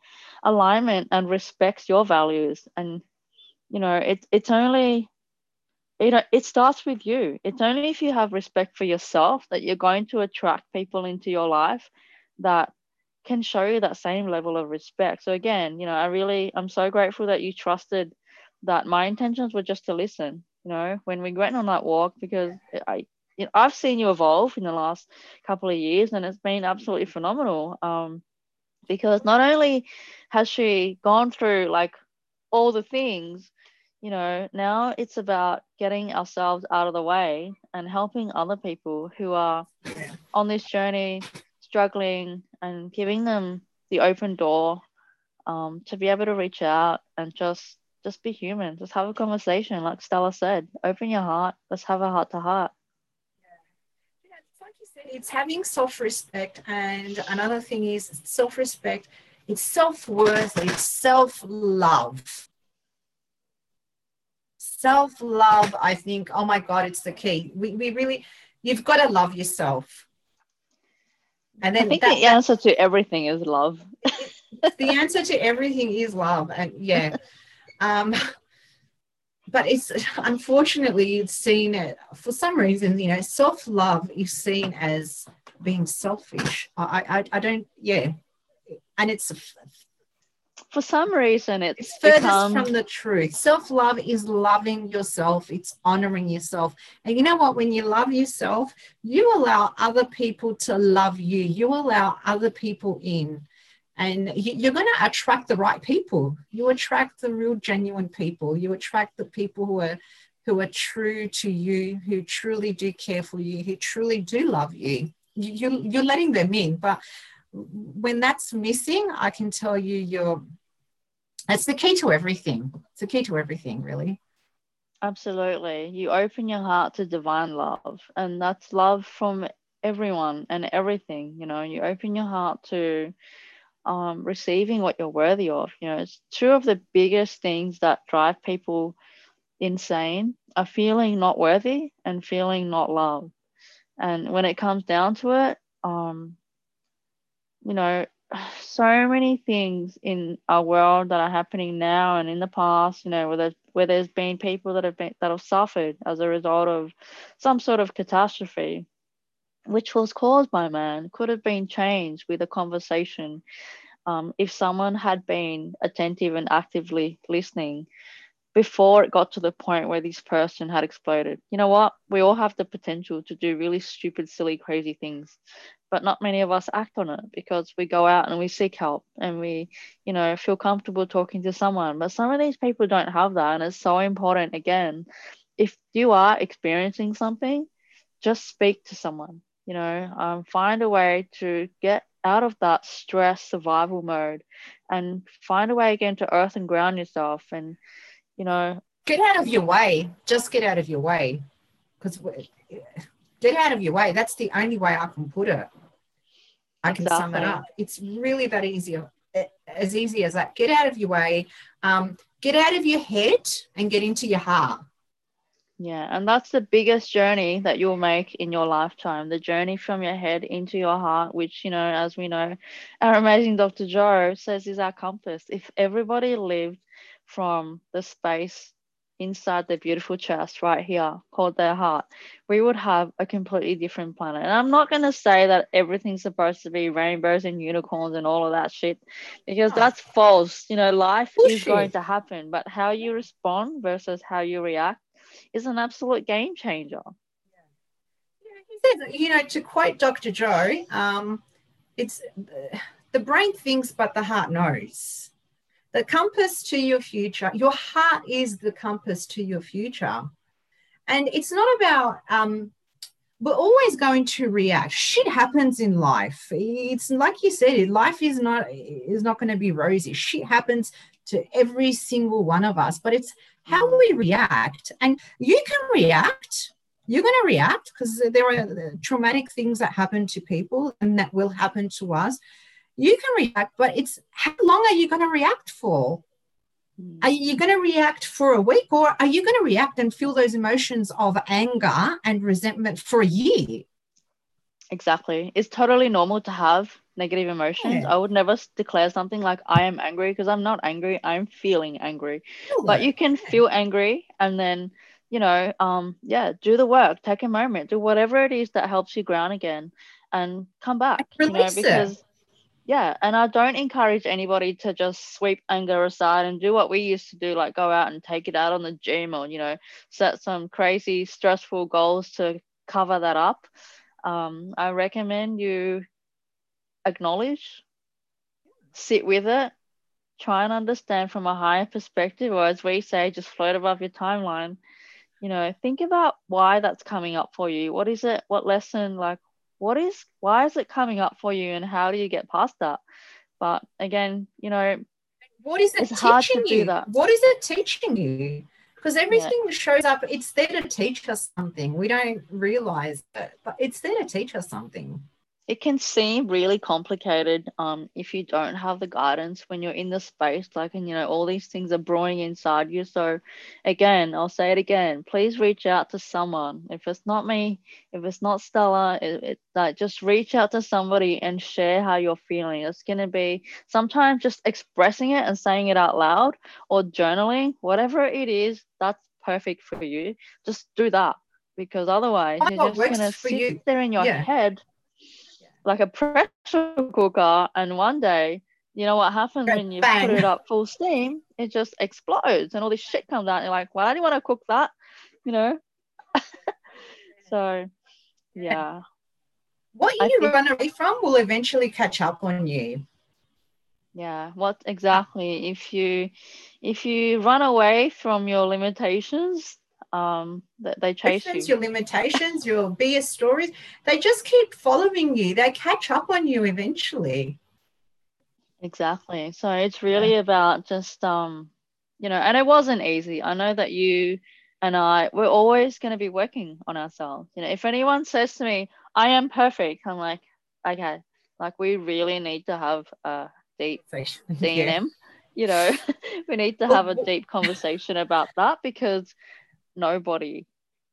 alignment and respects your values and you know it's it's only you know it starts with you. It's only if you have respect for yourself that you're going to attract people into your life that can show you that same level of respect. So again you know i really i'm so grateful that you trusted that my intentions were just to listen you know when we went on that walk because i you know, i've seen you evolve in the last couple of years and it's been absolutely phenomenal. Um because not only has she gone through like all the things you know, now it's about getting ourselves out of the way and helping other people who are on this journey, struggling, and giving them the open door um, to be able to reach out and just just be human, just have a conversation, like Stella said. Open your heart. Let's have a heart to heart. It's having self-respect, and another thing is self-respect. It's self-worth. It's self-love self love, I think, oh my God, it's the key. We, we really, you've got to love yourself. And then I think that, the answer to everything is love. the answer to everything is love. And yeah. um, but it's unfortunately it's seen it for some reason, you know, self love is seen as being selfish. I, I, I don't, yeah. And it's for some reason it's, it's furthest become... from the truth. Self-love is loving yourself. It's honoring yourself. And you know what? When you love yourself you allow other people to love you. You allow other people in. And you're going to attract the right people. You attract the real genuine people. You attract the people who are who are true to you who truly do care for you who truly do love you you you're letting them in. But when that's missing i can tell you you're it's the key to everything. It's the key to everything, really. Absolutely. You open your heart to divine love, and that's love from everyone and everything. You know, you open your heart to um, receiving what you're worthy of. You know, it's two of the biggest things that drive people insane are feeling not worthy and feeling not loved. And when it comes down to it, um, you know, so many things in our world that are happening now and in the past, you know, where there's, where there's been people that have been that have suffered as a result of some sort of catastrophe, which was caused by man, could have been changed with a conversation. Um, if someone had been attentive and actively listening before it got to the point where this person had exploded. You know what? We all have the potential to do really stupid, silly, crazy things but not many of us act on it because we go out and we seek help and we you know feel comfortable talking to someone. But some of these people don't have that and it's so important. Again if you are experiencing something just speak to someone you know um, find a way to get out of that stress survival mode and find a way again to earth and ground yourself and you know. Get out of your way. Just get out of your way. Because get out of your way that's the only way i can put it I can exactly. sum it up. It's really that easy, as easy as that. Get out of your way, um, get out of your head, and get into your heart. Yeah, and that's the biggest journey that you'll make in your lifetime the journey from your head into your heart, which, you know, as we know, our amazing Dr. Joe says is our compass. If everybody lived from the space inside the beautiful chest right here called their heart, we would have a completely different planet. And I'm not going to say that everything's supposed to be rainbows and unicorns and all of that shit because that's false. You know, life Bullshit. is going to happen, but how you respond versus how you react is an absolute game changer. Yeah. He you know, to quote Dr. Joe, um, it's the brain thinks, but the heart knows the compass to your future. Your heart is the compass to your future. And it's not about, um, we're always going to react. Shit happens in life. It's like you said, life is not is not going to be rosy. Shit happens to every single one of us, but it's how we react. And you can react. You're going to react because there are traumatic things that happen to people and that will happen to us you can react, but it's how long are you going to react for? Hmm. Are you going to react for a week or are you going to react and feel those emotions of anger and resentment for a year? Exactly. It's totally normal to have negative emotions. Yeah. I would never declare something like I am angry because I'm not angry. I'm feeling angry. but you can feel angry and then, you know, um, yeah, do the work, take a moment, do whatever it is that helps you ground again and come back. You know, because it yeah and i don't encourage anybody to just sweep anger aside and do what we used to do like go out and take it out on the gym or you know set some crazy stressful goals to cover that up um, i recommend you acknowledge sit with it try and understand from a higher perspective, or as we say, just float above your timeline. You know, think about why that's coming up for you. What is it? What lesson? Like, what is, why is it coming up for you, and how do you get past that? But again, you know, what is it teaching you? What is it teaching you? Because everything yeah. shows up, it's there to teach us something. We don't realize it, but it's there to teach us something it can seem really complicated um, if you don't have the guidance when you're in the space like and you know all these things are brewing inside you so again i'll say it again please reach out to someone if it's not me if it's not stella it, it like just reach out to somebody and share how you're feeling it's going to be sometimes just expressing it and saying it out loud or journaling whatever it is that's perfect for you just do that because otherwise you're just going to sit you. there in your yeah. head like a pressure cooker and one day you know what happens when you bang. put it up full steam it just explodes and all this shit comes out and you're like why do you want to cook that you know? So yeah. What you think, run away from will eventually catch up on you. Yeah what exactly if you if you run away from your limitations um, that they chase you. Your limitations, your BS stories, they just keep following you. They catch up on you eventually. Exactly. So it's really yeah. about just um, you know, and it wasn't easy. I know that you and I we're always going to be working on ourselves. You know, if anyone says to me, "I am perfect," I'm like, okay, like we really need to have a deep D and M. You know, we need to have a deep conversation about that because nobody,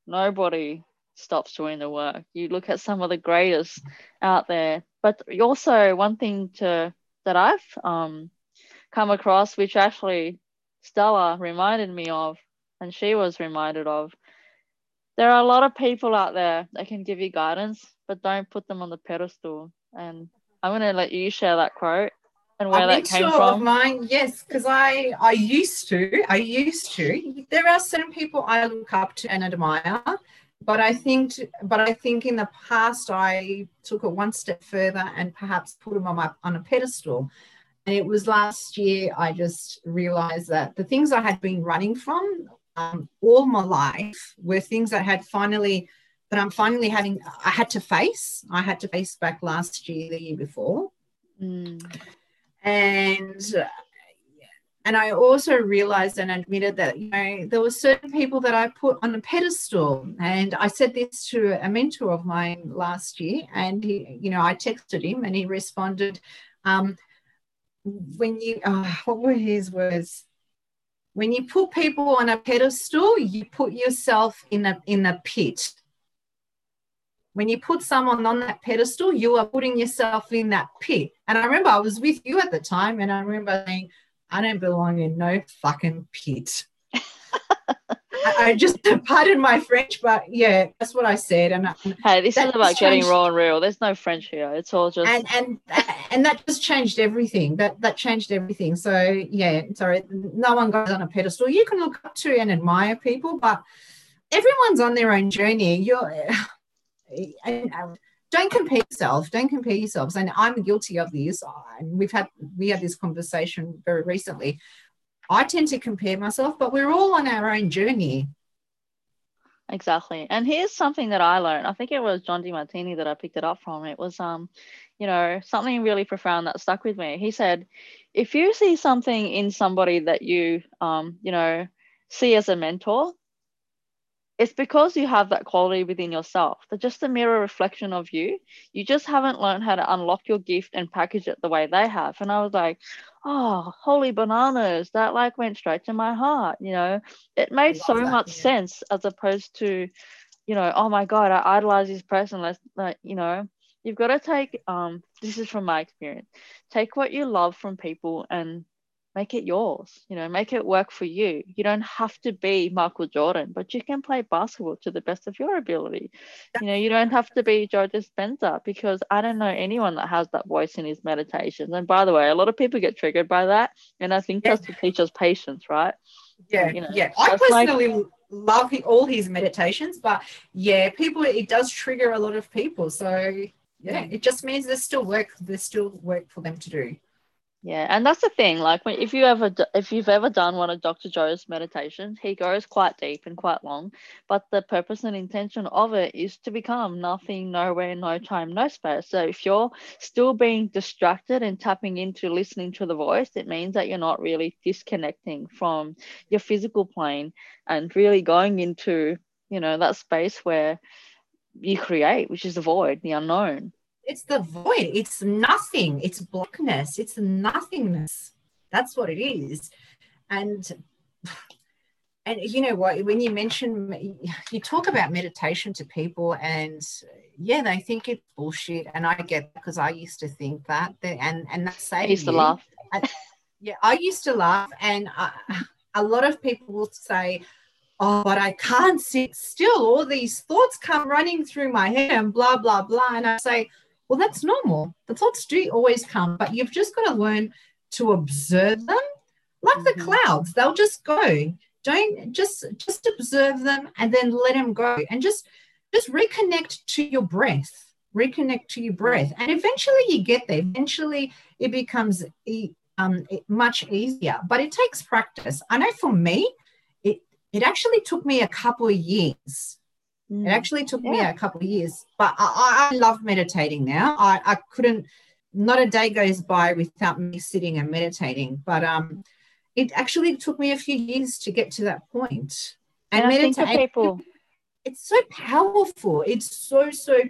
nobody stops doing the work. You look at some of the greatest out there, but also one thing to that I've um, come across, which actually Stella reminded me of, and she was reminded of. There are a lot of people out there that can give you guidance, but don't put them on the pedestal. And I'm going to let you share that quote and where that came sure from? Of mine, yes, because I I used to, I used to. There are certain people I look up to and admire, but I think, but I think in the past I took it one step further and perhaps put them on my on a pedestal. And it was last year I just realized that the things I had been running from um, all my life were things that had finally that I'm finally having I had to face. I had to face back last year, the year before. Mm and and I also realized and admitted that you know there were certain people that I put on a pedestal, and I said this to a mentor of mine last year, and he, you know, I texted him, and he responded, um, "When you, uh, what were his words? When you put people on a pedestal, you put yourself in a in a pit." When you put someone on that pedestal, you are putting yourself in that pit. And I remember I was with you at the time, and I remember saying, I don't belong in no fucking pit. I, just pardon my French, but yeah, that's what I said. And uh, hey, this is about getting raw and real. There's no French here. It's all just and and and that just changed everything. That that changed everything. So yeah, sorry, no one goes on a pedestal. You can look up to and admire people, but everyone's on their own journey. You're and don't compare yourself. Don't compare yourselves. And I'm guilty of this. And we've had we had this conversation very recently. I tend to compare myself, but we're all on our own journey. Exactly. And here's something that I learned. I think it was John Demartini that I picked it up from. It was um, you know, something really profound that stuck with me. He said, if you see something in somebody that you um, you know, see as a mentor, it's because you have that quality within yourself. They're just a mirror reflection of you. You just haven't learned how to unlock your gift and package it the way they have. And I was like, oh, holy bananas. That like went straight to my heart. You know, it made so that, much yeah. sense as opposed to, you know, oh my God, I idolize this person. Let's like, you know, you've got to take um this is from my experience. Take what you love from people and make it yours you know make it work for you. You don't have to be michael jordan but you can play basketball to the best of your ability. You know you don't have to be joe dispenza because i don't know anyone that has that voice in his meditations. And by the way a lot of people get triggered by that and i think yeah. that's to teach us patience right? Yeah you know, yeah. I personally like, love all his meditations but yeah people it does trigger a lot of people. So yeah. it just means there's still work there's still work for them to do Yeah, and that's the thing. Like, if you ever, if you've ever done one of Dr. Joe's meditations, he goes quite deep and quite long. But the purpose and intention of it is to become nothing, nowhere, no time, no space. So if you're still being distracted and tapping into listening to the voice, it means that you're not really disconnecting from your physical plane and really going into, you know, that space where you create, which is the void, the unknown it's the void. It's nothing. It's blackness. It's nothingness. That's what it is. And and you know what? When you mention you talk about meditation to people and yeah they think it's bullshit. And i get because i used to think that. And and that's say I used to laugh. Yeah i used to laugh. And I, a lot of people will say oh but i can't sit still. All these thoughts come running through my head and blah blah blah. And i say well, that's normal. The thoughts do always come, but you've just got to learn to observe them like mm-hmm. the clouds. They'll just go. Don't just just observe them and then let them go and just just reconnect to your breath. Reconnect to your breath, and eventually you get there. Eventually, it becomes um, much easier, but it takes practice. I know for me, it it actually took me a couple of years. It actually took yeah. me a couple of years, but I, I love meditating now. I, I couldn't, not a day goes by without me sitting and meditating. But um, it actually took me a few years to get to that point. And, and meditating, people, it's so powerful. It's so so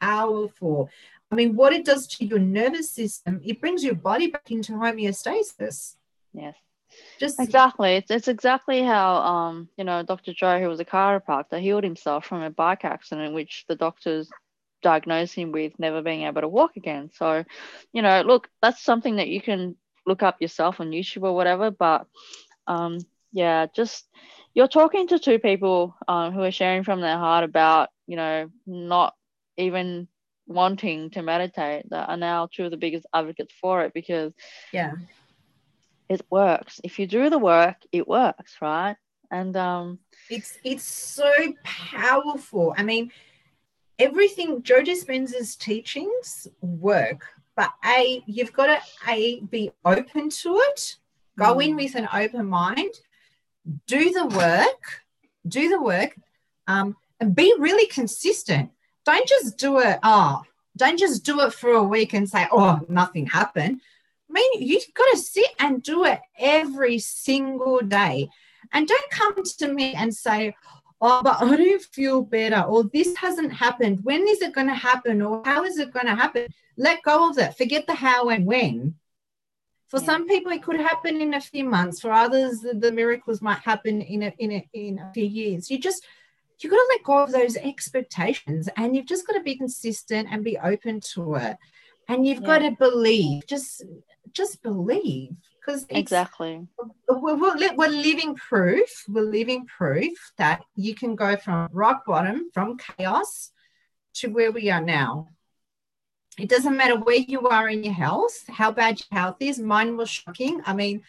powerful. I mean, what it does to your nervous system, it brings your body back into homeostasis. Yes. Just exactly. It's, it's exactly how um you know Dr. Joe, who was a chiropractor, healed himself from a bike accident, which the doctors diagnosed him with never being able to walk again. So, you know, look, that's something that you can look up yourself on YouTube or whatever. But um, yeah, just you're talking to two people um, who are sharing from their heart about you know not even wanting to meditate that are now two of the biggest advocates for it because yeah it works. If you do the work, it works, right? And um, it's it's so powerful. I mean, everything Joe Dispenza's teachings work, but a you've got to a be open to it. Go mm. in with an open mind. Do the work. Do the work. Um, and be really consistent. Don't just do it. Oh, don't just do it for a week and say, "Oh, nothing happened." Mean, you've got to sit and do it every single day. And don't come to me and say, oh, but I don't feel better, or this hasn't happened. When is it going to happen, or how is it going to happen? Let go of it. Forget the how and when. For yeah. some people, it could happen in a few months. For others, the, the miracles might happen in a, in a, in a few years. You just you've got to let go of those expectations, and you've just got to be consistent and be open to it. And you've yeah. got to believe. Just just believe because exactly. We're, we're, we're living proof we're living proof that you can go from rock bottom from chaos to where we are now. It doesn't matter where you are in your health how bad your health is mine was shocking. I mean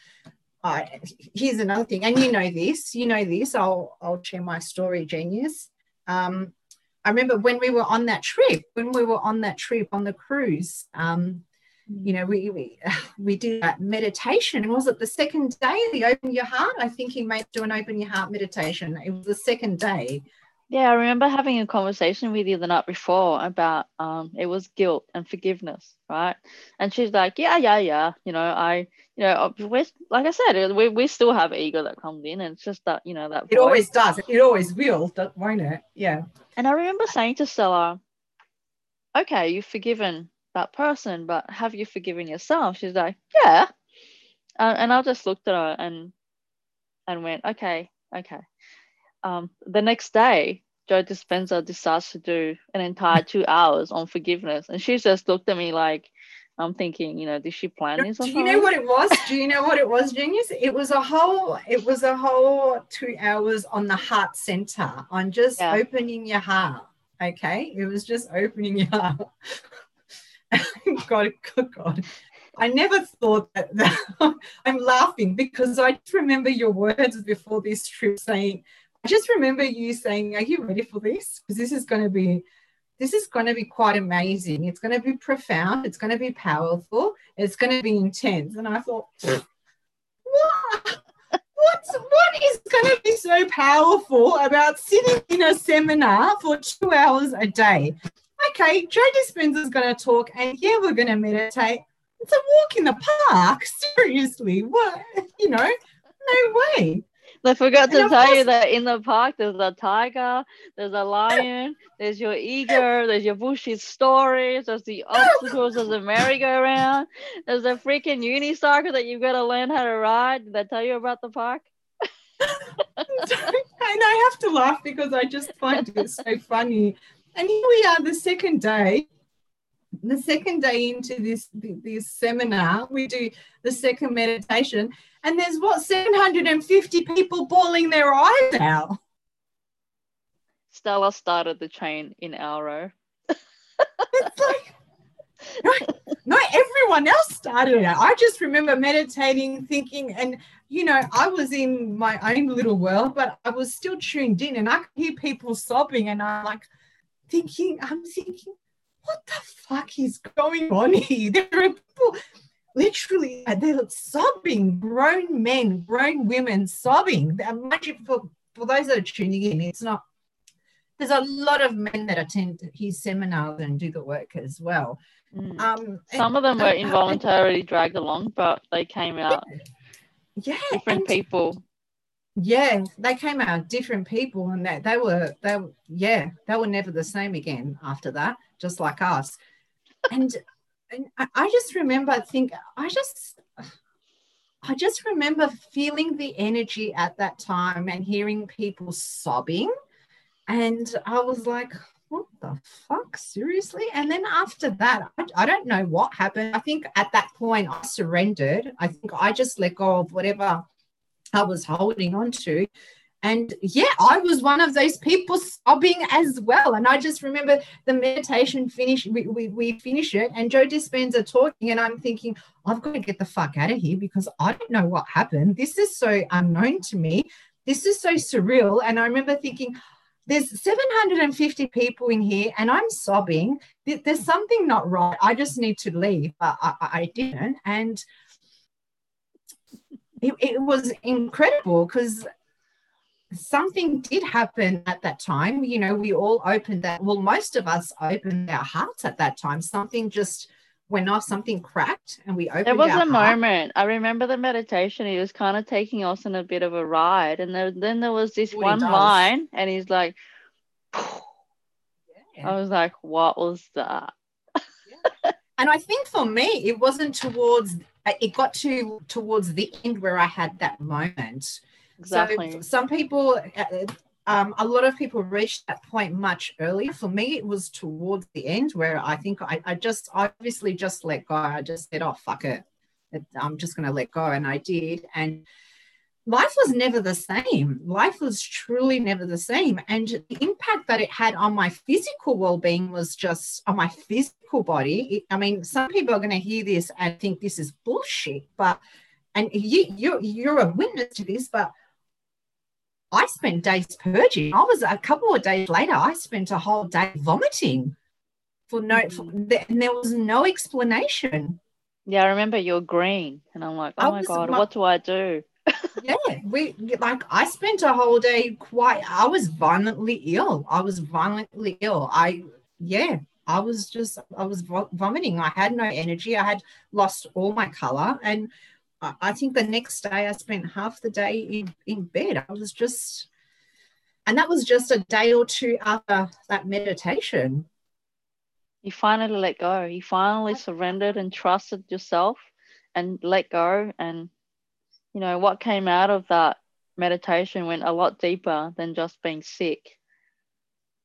I, here's another thing and you know this you know this i'll i'll share my story genius. Um, i remember when we were on that trip when we were on that trip on the cruise um, you know, we we, we did that meditation. And was it the second day, the open your heart? I think he made do an open your heart meditation. It was the second day. Yeah, I remember having a conversation with you the night before about um it was guilt and forgiveness, right? And she's like, Yeah, yeah, yeah. You know, I you know, we're, like I said, we, we still have ego that comes in, and it's just that, you know, that it voice. always does, it always will, won't it? Yeah. And I remember saying to Stella, Okay, you've forgiven that person, but have you forgiven yourself? She's like, yeah. Uh, and I just looked at her and and went, okay, okay. Um, the next day, Joe Dispenza decides to do an entire two hours on forgiveness, and she just looked at me like, I'm thinking, you know, did she plan this? Do you know what it was? Do you know what it was, Genius? It was a whole, it was a whole two hours on the heart center, on just yeah. opening your heart. Okay, it was just opening your heart. God, God, God. I never thought that, that I'm laughing because I just remember your words before this trip saying, I just remember you saying, Are you ready for this? Because this is going to be this is going to be quite amazing. It's going to be profound. It's going to be powerful. It's going to be intense. And I thought, what? What's, what is going to be so powerful about sitting in a seminar for two hours a day? Okay, Joe is going to talk, and yeah, we're going to meditate. It's a walk in the park. Seriously, what? You know, no way. I forgot to tell you that in the park there's a tiger, there's a lion, there's your ego, there's your bullshit stories, there's the obstacles, there's a merry-go-round, there's a freaking unicycle that you've got to learn how to ride. Did I tell you about the park? and I have to laugh because I just find it so funny. And here we are, the second day. The second day into this this seminar, we do the second meditation, and there's what 750 people bawling their eyes out. Stella started the chain in our row. it's like not, not everyone else started it. I just remember meditating, thinking, and you know, I was in my own little world, but I was still tuned in, and I could hear people sobbing, and I'm like thinking, I'm thinking, what the fuck is going on here? There are people literally uh, they're sobbing, grown men, grown women sobbing. Imagine for, for those that are tuning in, it's not there's a lot of men that attend his seminars and do the work as well. Mm. Um, Some of them were involuntarily dragged along, but they came out yeah, different and, people. Yeah, they came out different people, and that they were they yeah they were never the same again after that, just like us. And and I just remember I think I just I just remember feeling the energy at that time and hearing people sobbing. And I was like, what the fuck? Seriously? And then after that, I, I, don't know what happened. I think at that point I surrendered. I think I just let go of whatever I was holding on to. And yeah, I was one of those people sobbing as well. And I just remember the meditation finish, we, we, we finish it, and Joe Dispenza talking, and I'm thinking, I've got to get the fuck out of here because I don't know what happened. This is so unknown to me. This is so surreal. And I remember thinking, there's 750 people in here and I'm sobbing. There's something not right. I just need to leave. But I, I didn't. And it, it was incredible because something did happen at that time. You know, we all opened that. Well, most of us opened our hearts at that time. Something just went off, something cracked, and we opened. There was a heart. moment. I remember the meditation. He was kind of taking us on a bit of a ride, and there, then there was this oh, one line, and he's like, yeah. I was like, what was that? And I think for me, it wasn't towards. It got to towards the end where I had that moment Exactly. So some people, uh, um, a lot of people reached that point much earlier. For me, it was towards the end where I think I, I just obviously just let go. I just said, oh, fuck it. I'm just going to let go. And I did. And life was never the same. Life was truly never the same. And the impact that it had on my physical well being was just on my physical body. I mean, some people are going to hear this and think this is bullshit, but and you, you you're a witness to this, but I spent days purging. I was a couple of days later, I spent a whole day vomiting for no, for, and there was no explanation. Yeah, I remember you're green, and I'm like, oh my god, my, what do I do? Yeah, we like I spent a whole day quite. I was violently ill. I was violently ill. I yeah, I was just I was vomiting. I had no energy. I had lost all my color, and I think the next day I spent half the day in, in bed. I was just, and that was just a day or two after that meditation. You finally let go. You finally surrendered and trusted yourself and let go. And, you know, what came out of that meditation went a lot deeper than just being sick.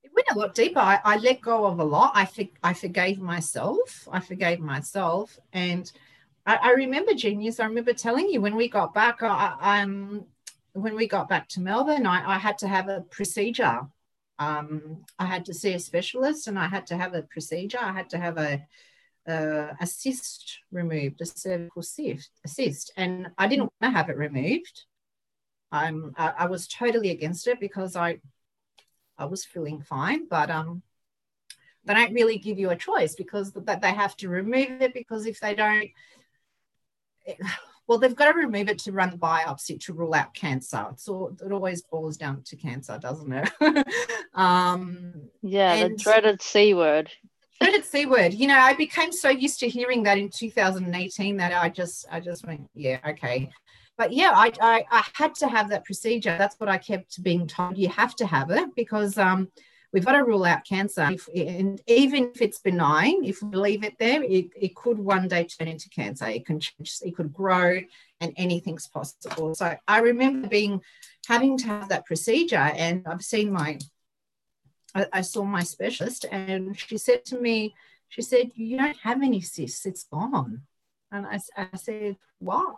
It went a lot deeper. I, I let go of a lot. I, I forgave myself. I forgave myself. And, I, I remember genius. I remember telling you when we got back. I, um, when we got back to Melbourne, I, I had to have a procedure. Um, I had to see a specialist, and I had to have a procedure. I had to have a uh, a cyst removed, a cervical cyst, a cyst, and I didn't want to have it removed. I'm, I, I, was totally against it because I, I was feeling fine, but um, they don't really give you a choice because that they have to remove it because if they don't it, well they've got to remove it to run the biopsy to rule out cancer. So it always boils down to cancer doesn't it? Um yeah the dreaded c word dreaded c word you know i became so used to hearing that in 2018 that i just i just went yeah okay but yeah I, I i had to have that procedure that's what i kept being told you have to have it because um we've got to rule out cancer. If, and even if it's benign, if we leave it there, it, it could one day turn into cancer. It can change, it could grow, and anything's possible. So I remember being having to have that procedure, and I've seen my, I, I saw my specialist, and she said to me, she said, "You don't have any cysts. It's gone." And I, I said, "What?"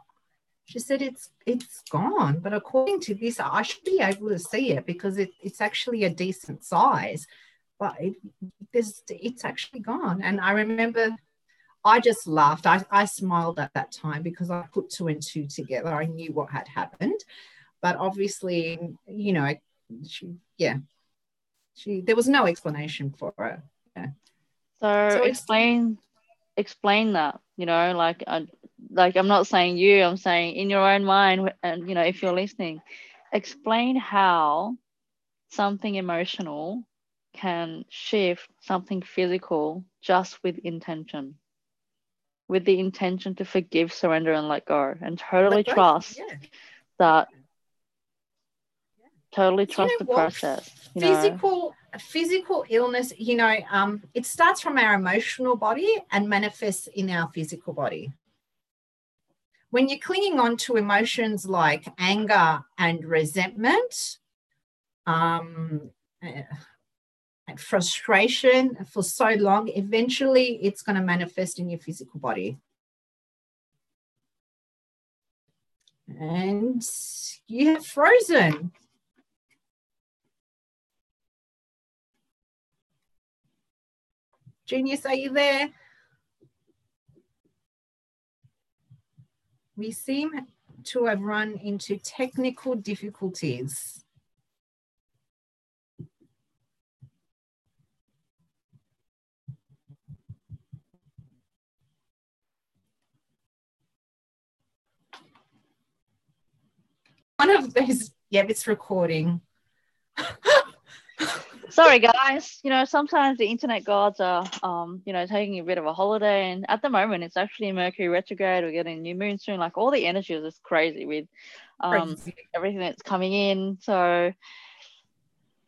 She said, it's it's gone, but according to this, I should be able to see it because it, it's actually a decent size, but it, it's actually gone. And I remember I just laughed. I, I smiled at that time because I put two and two together. I knew what had happened, but obviously, you know, she, yeah, she, there was no explanation for it. Yeah. So, so explain, explain that, you know, like, uh, like i'm not saying you i'm saying in your own mind and you know if you're listening explain how something emotional can shift something physical just with intention with the intention to forgive surrender and let go and totally let trust yeah. that totally trust you know the what? process physical know? physical illness you know um it starts from our emotional body and manifests in our physical body when you're clinging on to emotions like anger and resentment, um, and frustration for so long, eventually it's going to manifest in your physical body. And you have frozen. Genius, are you there? we seem to have run into technical difficulties. One of those, yeah, it's recording. sorry guys. You know sometimes the internet gods are um you know taking a bit of a holiday and at the moment it's actually mercury retrograde. We're getting a new moon soon. Like all the energy is just crazy with um crazy. everything that's coming in. So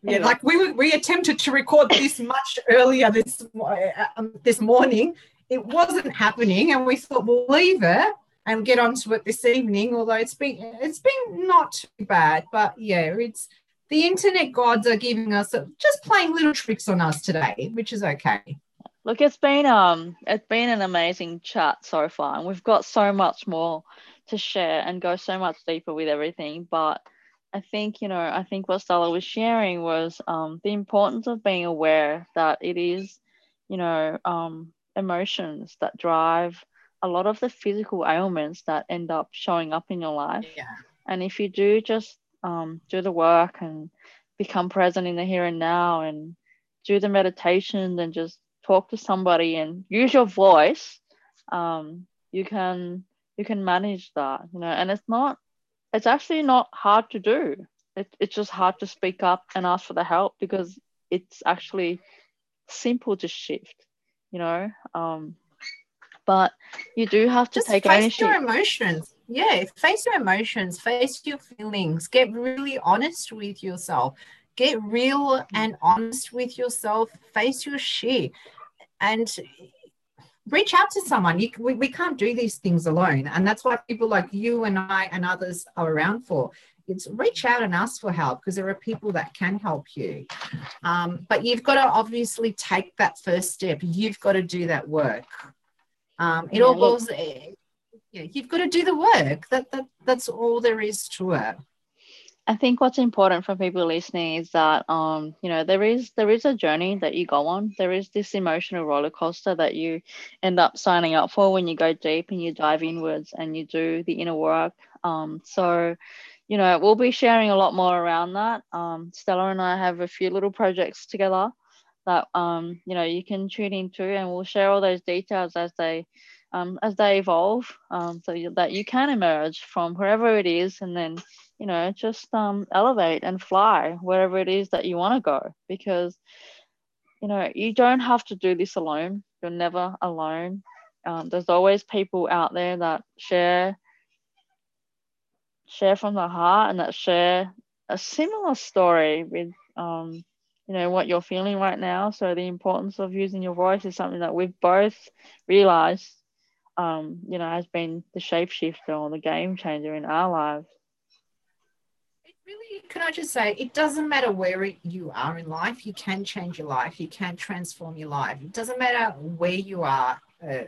yeah like we we attempted to record this much earlier this um, this morning. It wasn't happening and we thought we'll leave it and get onto it this evening although it's been it's been not too bad. But yeah it's the internet gods are giving us just playing little tricks on us today, which is okay. Look, it's been um it's been an amazing chat so far, and we've got so much more to share and go so much deeper with everything. But I think you know, I think what Stella was sharing was um the importance of being aware that it is, you know, um emotions that drive a lot of the physical ailments that end up showing up in your life. Yeah. And if you do just um, do the work and become present in the here and now and do the meditation and just talk to somebody and use your voice um, you can you can manage that you know and it's not it's actually not hard to do. It, it's just hard to speak up and ask for the help because it's actually simple to shift you know um, but you do have to just take face ownership. your emotions yeah face your emotions face your feelings. Get really honest with yourself. Get real and honest with yourself. Face your shit and reach out to someone. You, we, we can't do these things alone. And that's why people like you and i and others are around for. It's reach out and ask for help because there are people that can help you. Um, but you've got to obviously take that first step. You've got to do that work. Um, it yeah, all goes yeah, you've got to do the work. That, that that's all there is to it. I think what's important for people listening is that um, you know, there is there is a journey that you go on. There is this emotional roller coaster that you end up signing up for when you go deep and you dive inwards and you do the inner work. Um, so, you know, we'll be sharing a lot more around that. Um, Stella and I have a few little projects together that um, you know you can tune into, and we'll share all those details as they um, as they evolve, um, so that you can emerge from wherever it is, and then you know just um, elevate and fly wherever it is that you want to go. Because you know you don't have to do this alone. You're never alone. Um, there's always people out there that share share from the heart and that share a similar story with um, you know what you're feeling right now so the importance of using your voice is something that we've both realized um, you know has been the shapeshifter or the game changer in our lives. It really can i just say it doesn't matter where you are in life you can change your life you can transform your life. It doesn't matter where you are uh,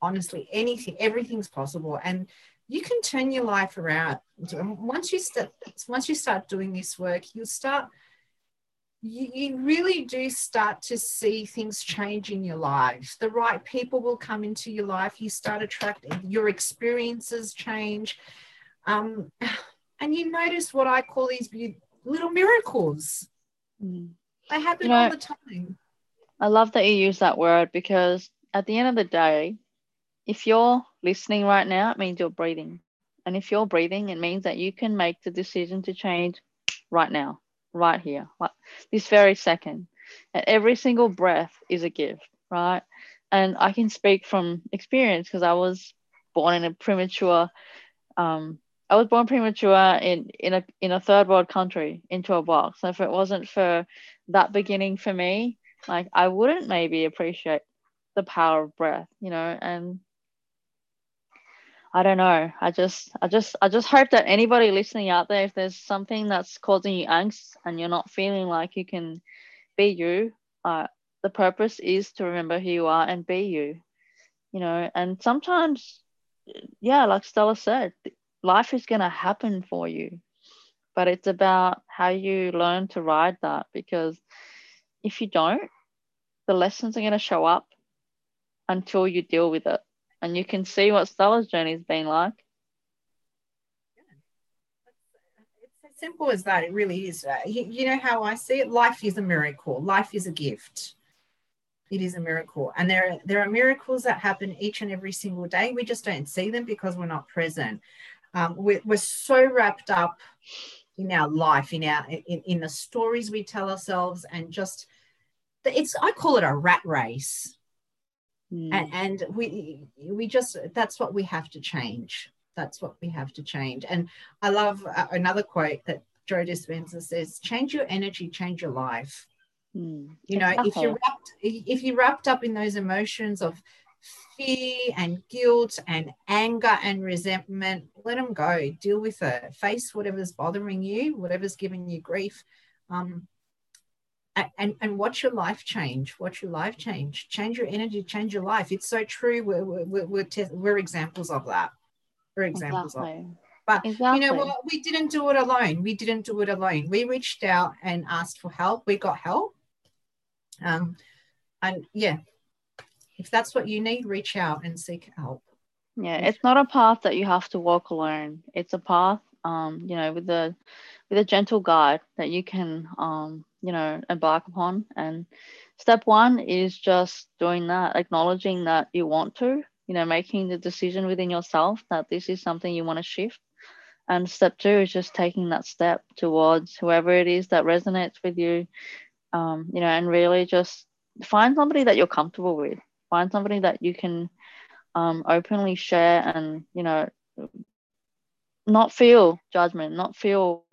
honestly anything everything's possible. And you can turn your life around. Once you start once you start doing this work you'll start you, you really do start to see things change in your life. The right people will come into your life. You start attracting your experiences change. Um, and you notice what i call these little miracles. Mm. they happen you know, all the time. I love that you use that word because at the end of the day if you're listening right now, it means you're breathing. And if you're breathing, it means that you can make the decision to change right now, right here, like this very second. And every single breath is a gift, right? And I can speak from experience because I was born in a premature, um, I was born premature in, in a in a third world country into a box. And if it wasn't for that beginning for me, like I wouldn't maybe appreciate the power of breath, you know, and I don't know. I just, I just, I just hope that anybody listening out there, if there's something that's causing you angst and you're not feeling like you can be you, uh, the purpose is to remember who you are and be you. You know, and sometimes, yeah, like Stella said, life is gonna happen for you, but it's about how you learn to ride that. Because if you don't, the lessons are gonna show up until you deal with it and you can see what Stella's journey's been like. It's as simple as that. It really is. Uh, you, you know how I see it? Life is a miracle. Life is a gift. It is a miracle. And there, there are miracles that happen each and every single day. We just don't see them because we're not present. Um, we're, we're so wrapped up in our life, in our in, in the stories we tell ourselves, and just it's I call it a rat race Mm. And, and we we just that's what we have to change. That's what we have to change. And I love uh, another quote that Joe Dispenza says: "Change your energy, change your life." Mm. You know, if you're wrapped if you're wrapped up in those emotions of fear and guilt and anger and resentment, let them go. Deal with it. Face whatever's bothering you, whatever's giving you grief. Um, and, and watch your life change. Watch your life change. Change your energy. Change your life. It's so true. We're we're, we're, te- we're examples of that. We're examples exactly. of but exactly. you know what? We didn't do it alone. We didn't do it alone. We reached out and asked for help. We got help. Um and yeah if that's what you need reach out and seek help. Yeah it's not a path that you have to walk alone. It's a path um you know with a with a gentle guide that you can um you know embark upon. And step one is just doing that acknowledging that you want to you know making the decision within yourself that this is something you want to shift. And step two is just taking that step towards whoever it is that resonates with you um, you know and really just find somebody that you're comfortable with. Find somebody that you can um, openly share and you know not feel judgment not feel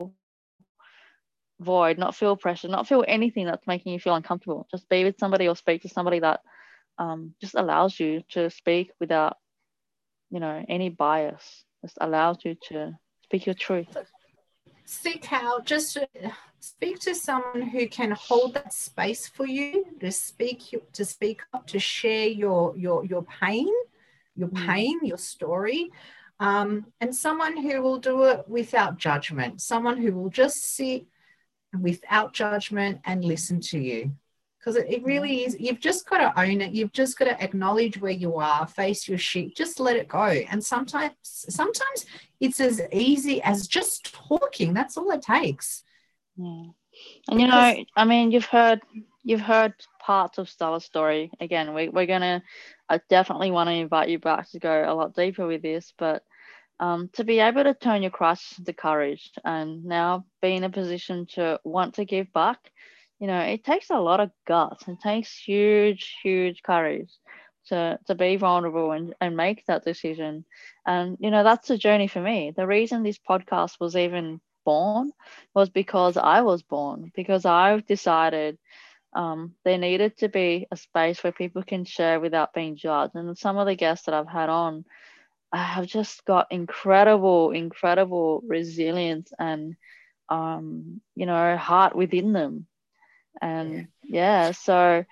void, not feel pressure, not feel anything that's making you feel uncomfortable. Just be with somebody or speak to somebody that um, just allows you to speak without, you know, any bias. Just allows you to speak your truth. Seek out, just speak to someone who can hold that space for you to speak to speak up, to share your your your pain, your mm. pain, your story. Um, and someone who will do it without judgment, someone who will just sit without judgment and listen to you. Because it, it, really is you've just got to own it. You've just got to acknowledge where you are face your shit just let it go. And sometimes sometimes it's as easy as just talking. That's all it takes. Yeah. And you know i mean you've heard you've heard parts of Stella's story. Again, we, we're gonna. I definitely want to invite you back to go a lot deeper with this, but um, to be able to turn your crisis into courage and now be in a position to want to give back, you know, it takes a lot of guts. It takes huge, huge courage to to be vulnerable and, and make that decision. And you know, that's a journey for me. The reason this podcast was even born was because I was born, because I've decided um, there needed to be a space where people can share without being judged. And some of the guests that I've had on I have just got incredible, incredible resilience and um, you know, heart within them. And yeah. yeah, so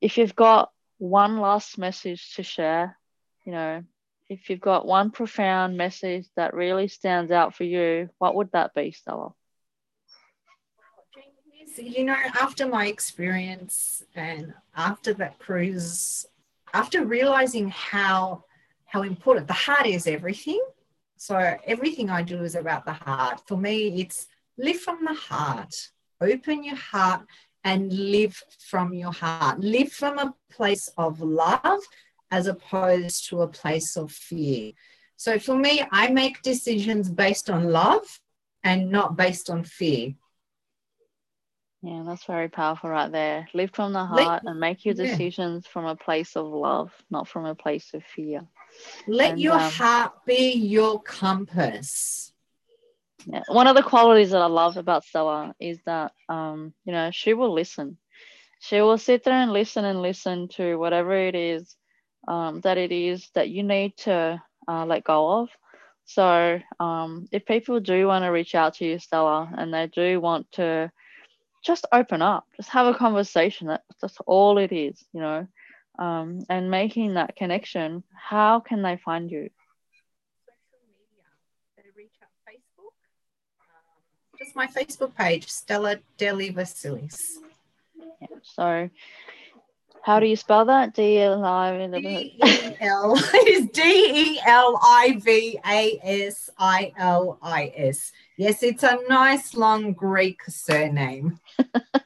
if you've got one last message to share, you know, if you've got one profound message that really stands out for you, what would that be, Stella? You know, after my experience and after that cruise, after realizing how how important the heart is everything. So everything I do is about the heart. For me, it's live from the heart. Open your heart and live from your heart. Live from a place of love as opposed to a place of fear. So for me, I make decisions based on love and not based on fear. Yeah, that's very powerful right there. Live from the heart Let, and make your decisions yeah. from a place of love, not from a place of fear. Let and, your um, heart be your compass. Yeah. One of the qualities that I love about Stella is that um, you know, she will listen. She will sit there and listen and listen to whatever it is um, that it is that you need to uh, let go of. So um, if people do want to reach out to you, Stella, and they do want to just open up, just have a conversation. That's, that's all it is, you know um, and making that connection, how can they find you? Social media. They reach out Facebook. Um, just my Facebook page, Stella Delivasilis. Yeah, so how do you spell that? D L I D E L is D E L I V A S I L I S. Yes, it's a nice long Greek surname.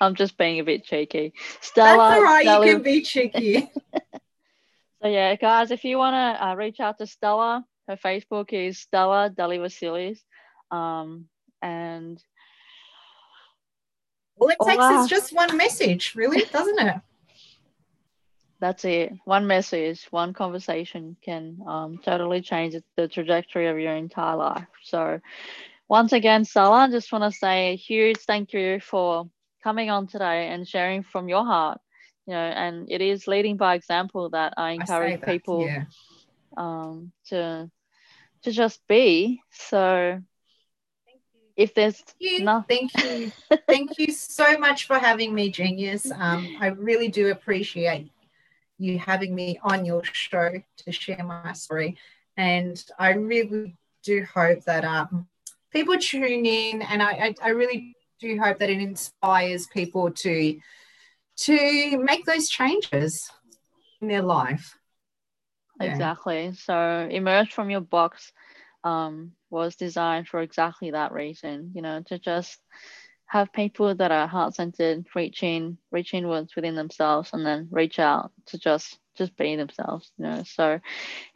I'm just being a bit cheeky. Stella. That's all right. Stella... You can be cheeky. so yeah, guys, if you want to uh, reach out to Stella, her Facebook is Stella Delivasilis. Um, and all it takes is just one message, really, doesn't it? That's it. One message, one conversation can um, totally change the trajectory of your entire life. So, once again, Stella, I just want to say a huge thank you for coming on today and sharing from your heart you know and it is leading by example that i encourage I that, people yeah. um, to to just be. So if there's thank you. nothing thank you. Thank you so much for having me genius. Um, i really do appreciate you having me on your show to share my story. And i really do hope that um, people tune in. And I, I, I really do hope that it inspires people to to make those changes in their life. Yeah. Exactly. So emerge from your box um, was designed for exactly that reason. You know, to just have people that are heart centered reach in, reach inwards within themselves, and then reach out to just just be themselves, you know. So,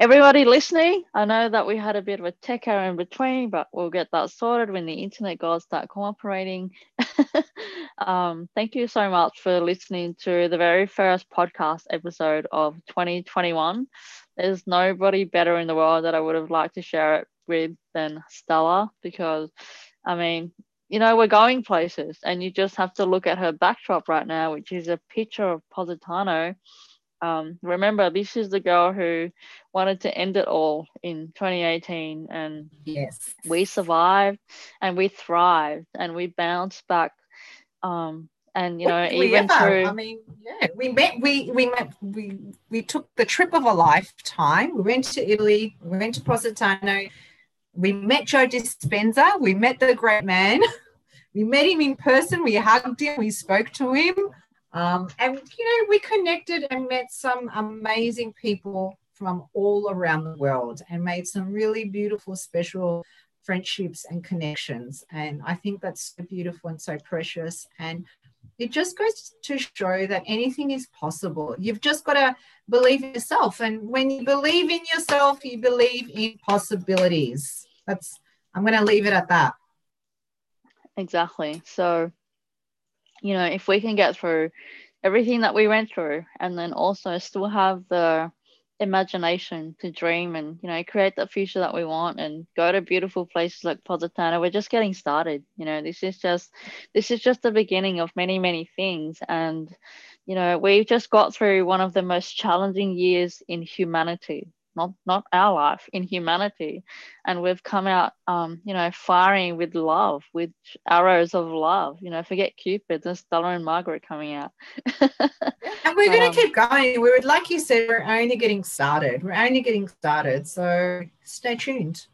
everybody listening, I know that we had a bit of a tech error in between, but we'll get that sorted when the internet gods start cooperating. um, thank you so much for listening to the very first podcast episode of 2021. There's nobody better in the world that I would have liked to share it with than Stella because, I mean, you know, we're going places, and you just have to look at her backdrop right now, which is a picture of Positano um, remember, this is the girl who wanted to end it all in 2018, and yes, we survived and we thrived and we bounced back. Um, and you know, we even through, I mean, yeah, we met, we we met, we we took the trip of a lifetime. We went to Italy, we went to Positano, we met Joe Dispenza, we met the great man. We met him in person. We hugged him. We spoke to him. Um, and, you know, we connected and met some amazing people from all around the world and made some really beautiful, special friendships and connections. And I think that's so beautiful and so precious. And it just goes to show that anything is possible. You've just got to believe in yourself. And when you believe in yourself, you believe in possibilities. That's, I'm going to leave it at that. Exactly. So, you know, if we can get through everything that we went through and then also still have the imagination to dream and you know create the future that we want and go to beautiful places like Positano. We're just getting started. You know, this is just this is just the beginning of many many things, and you know we've just got through one of the most challenging years in humanity not not our life in humanity. And we've come out um you know firing with love with arrows of love. You know forget cupid there's stella and margaret coming out. And we're going to keep going. We would like you said we're only getting started. We're only getting started so stay tuned.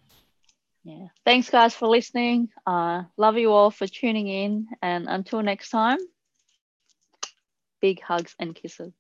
Yeah. Thanks guys for listening. Uh love you all for tuning in. And until next time big hugs and kisses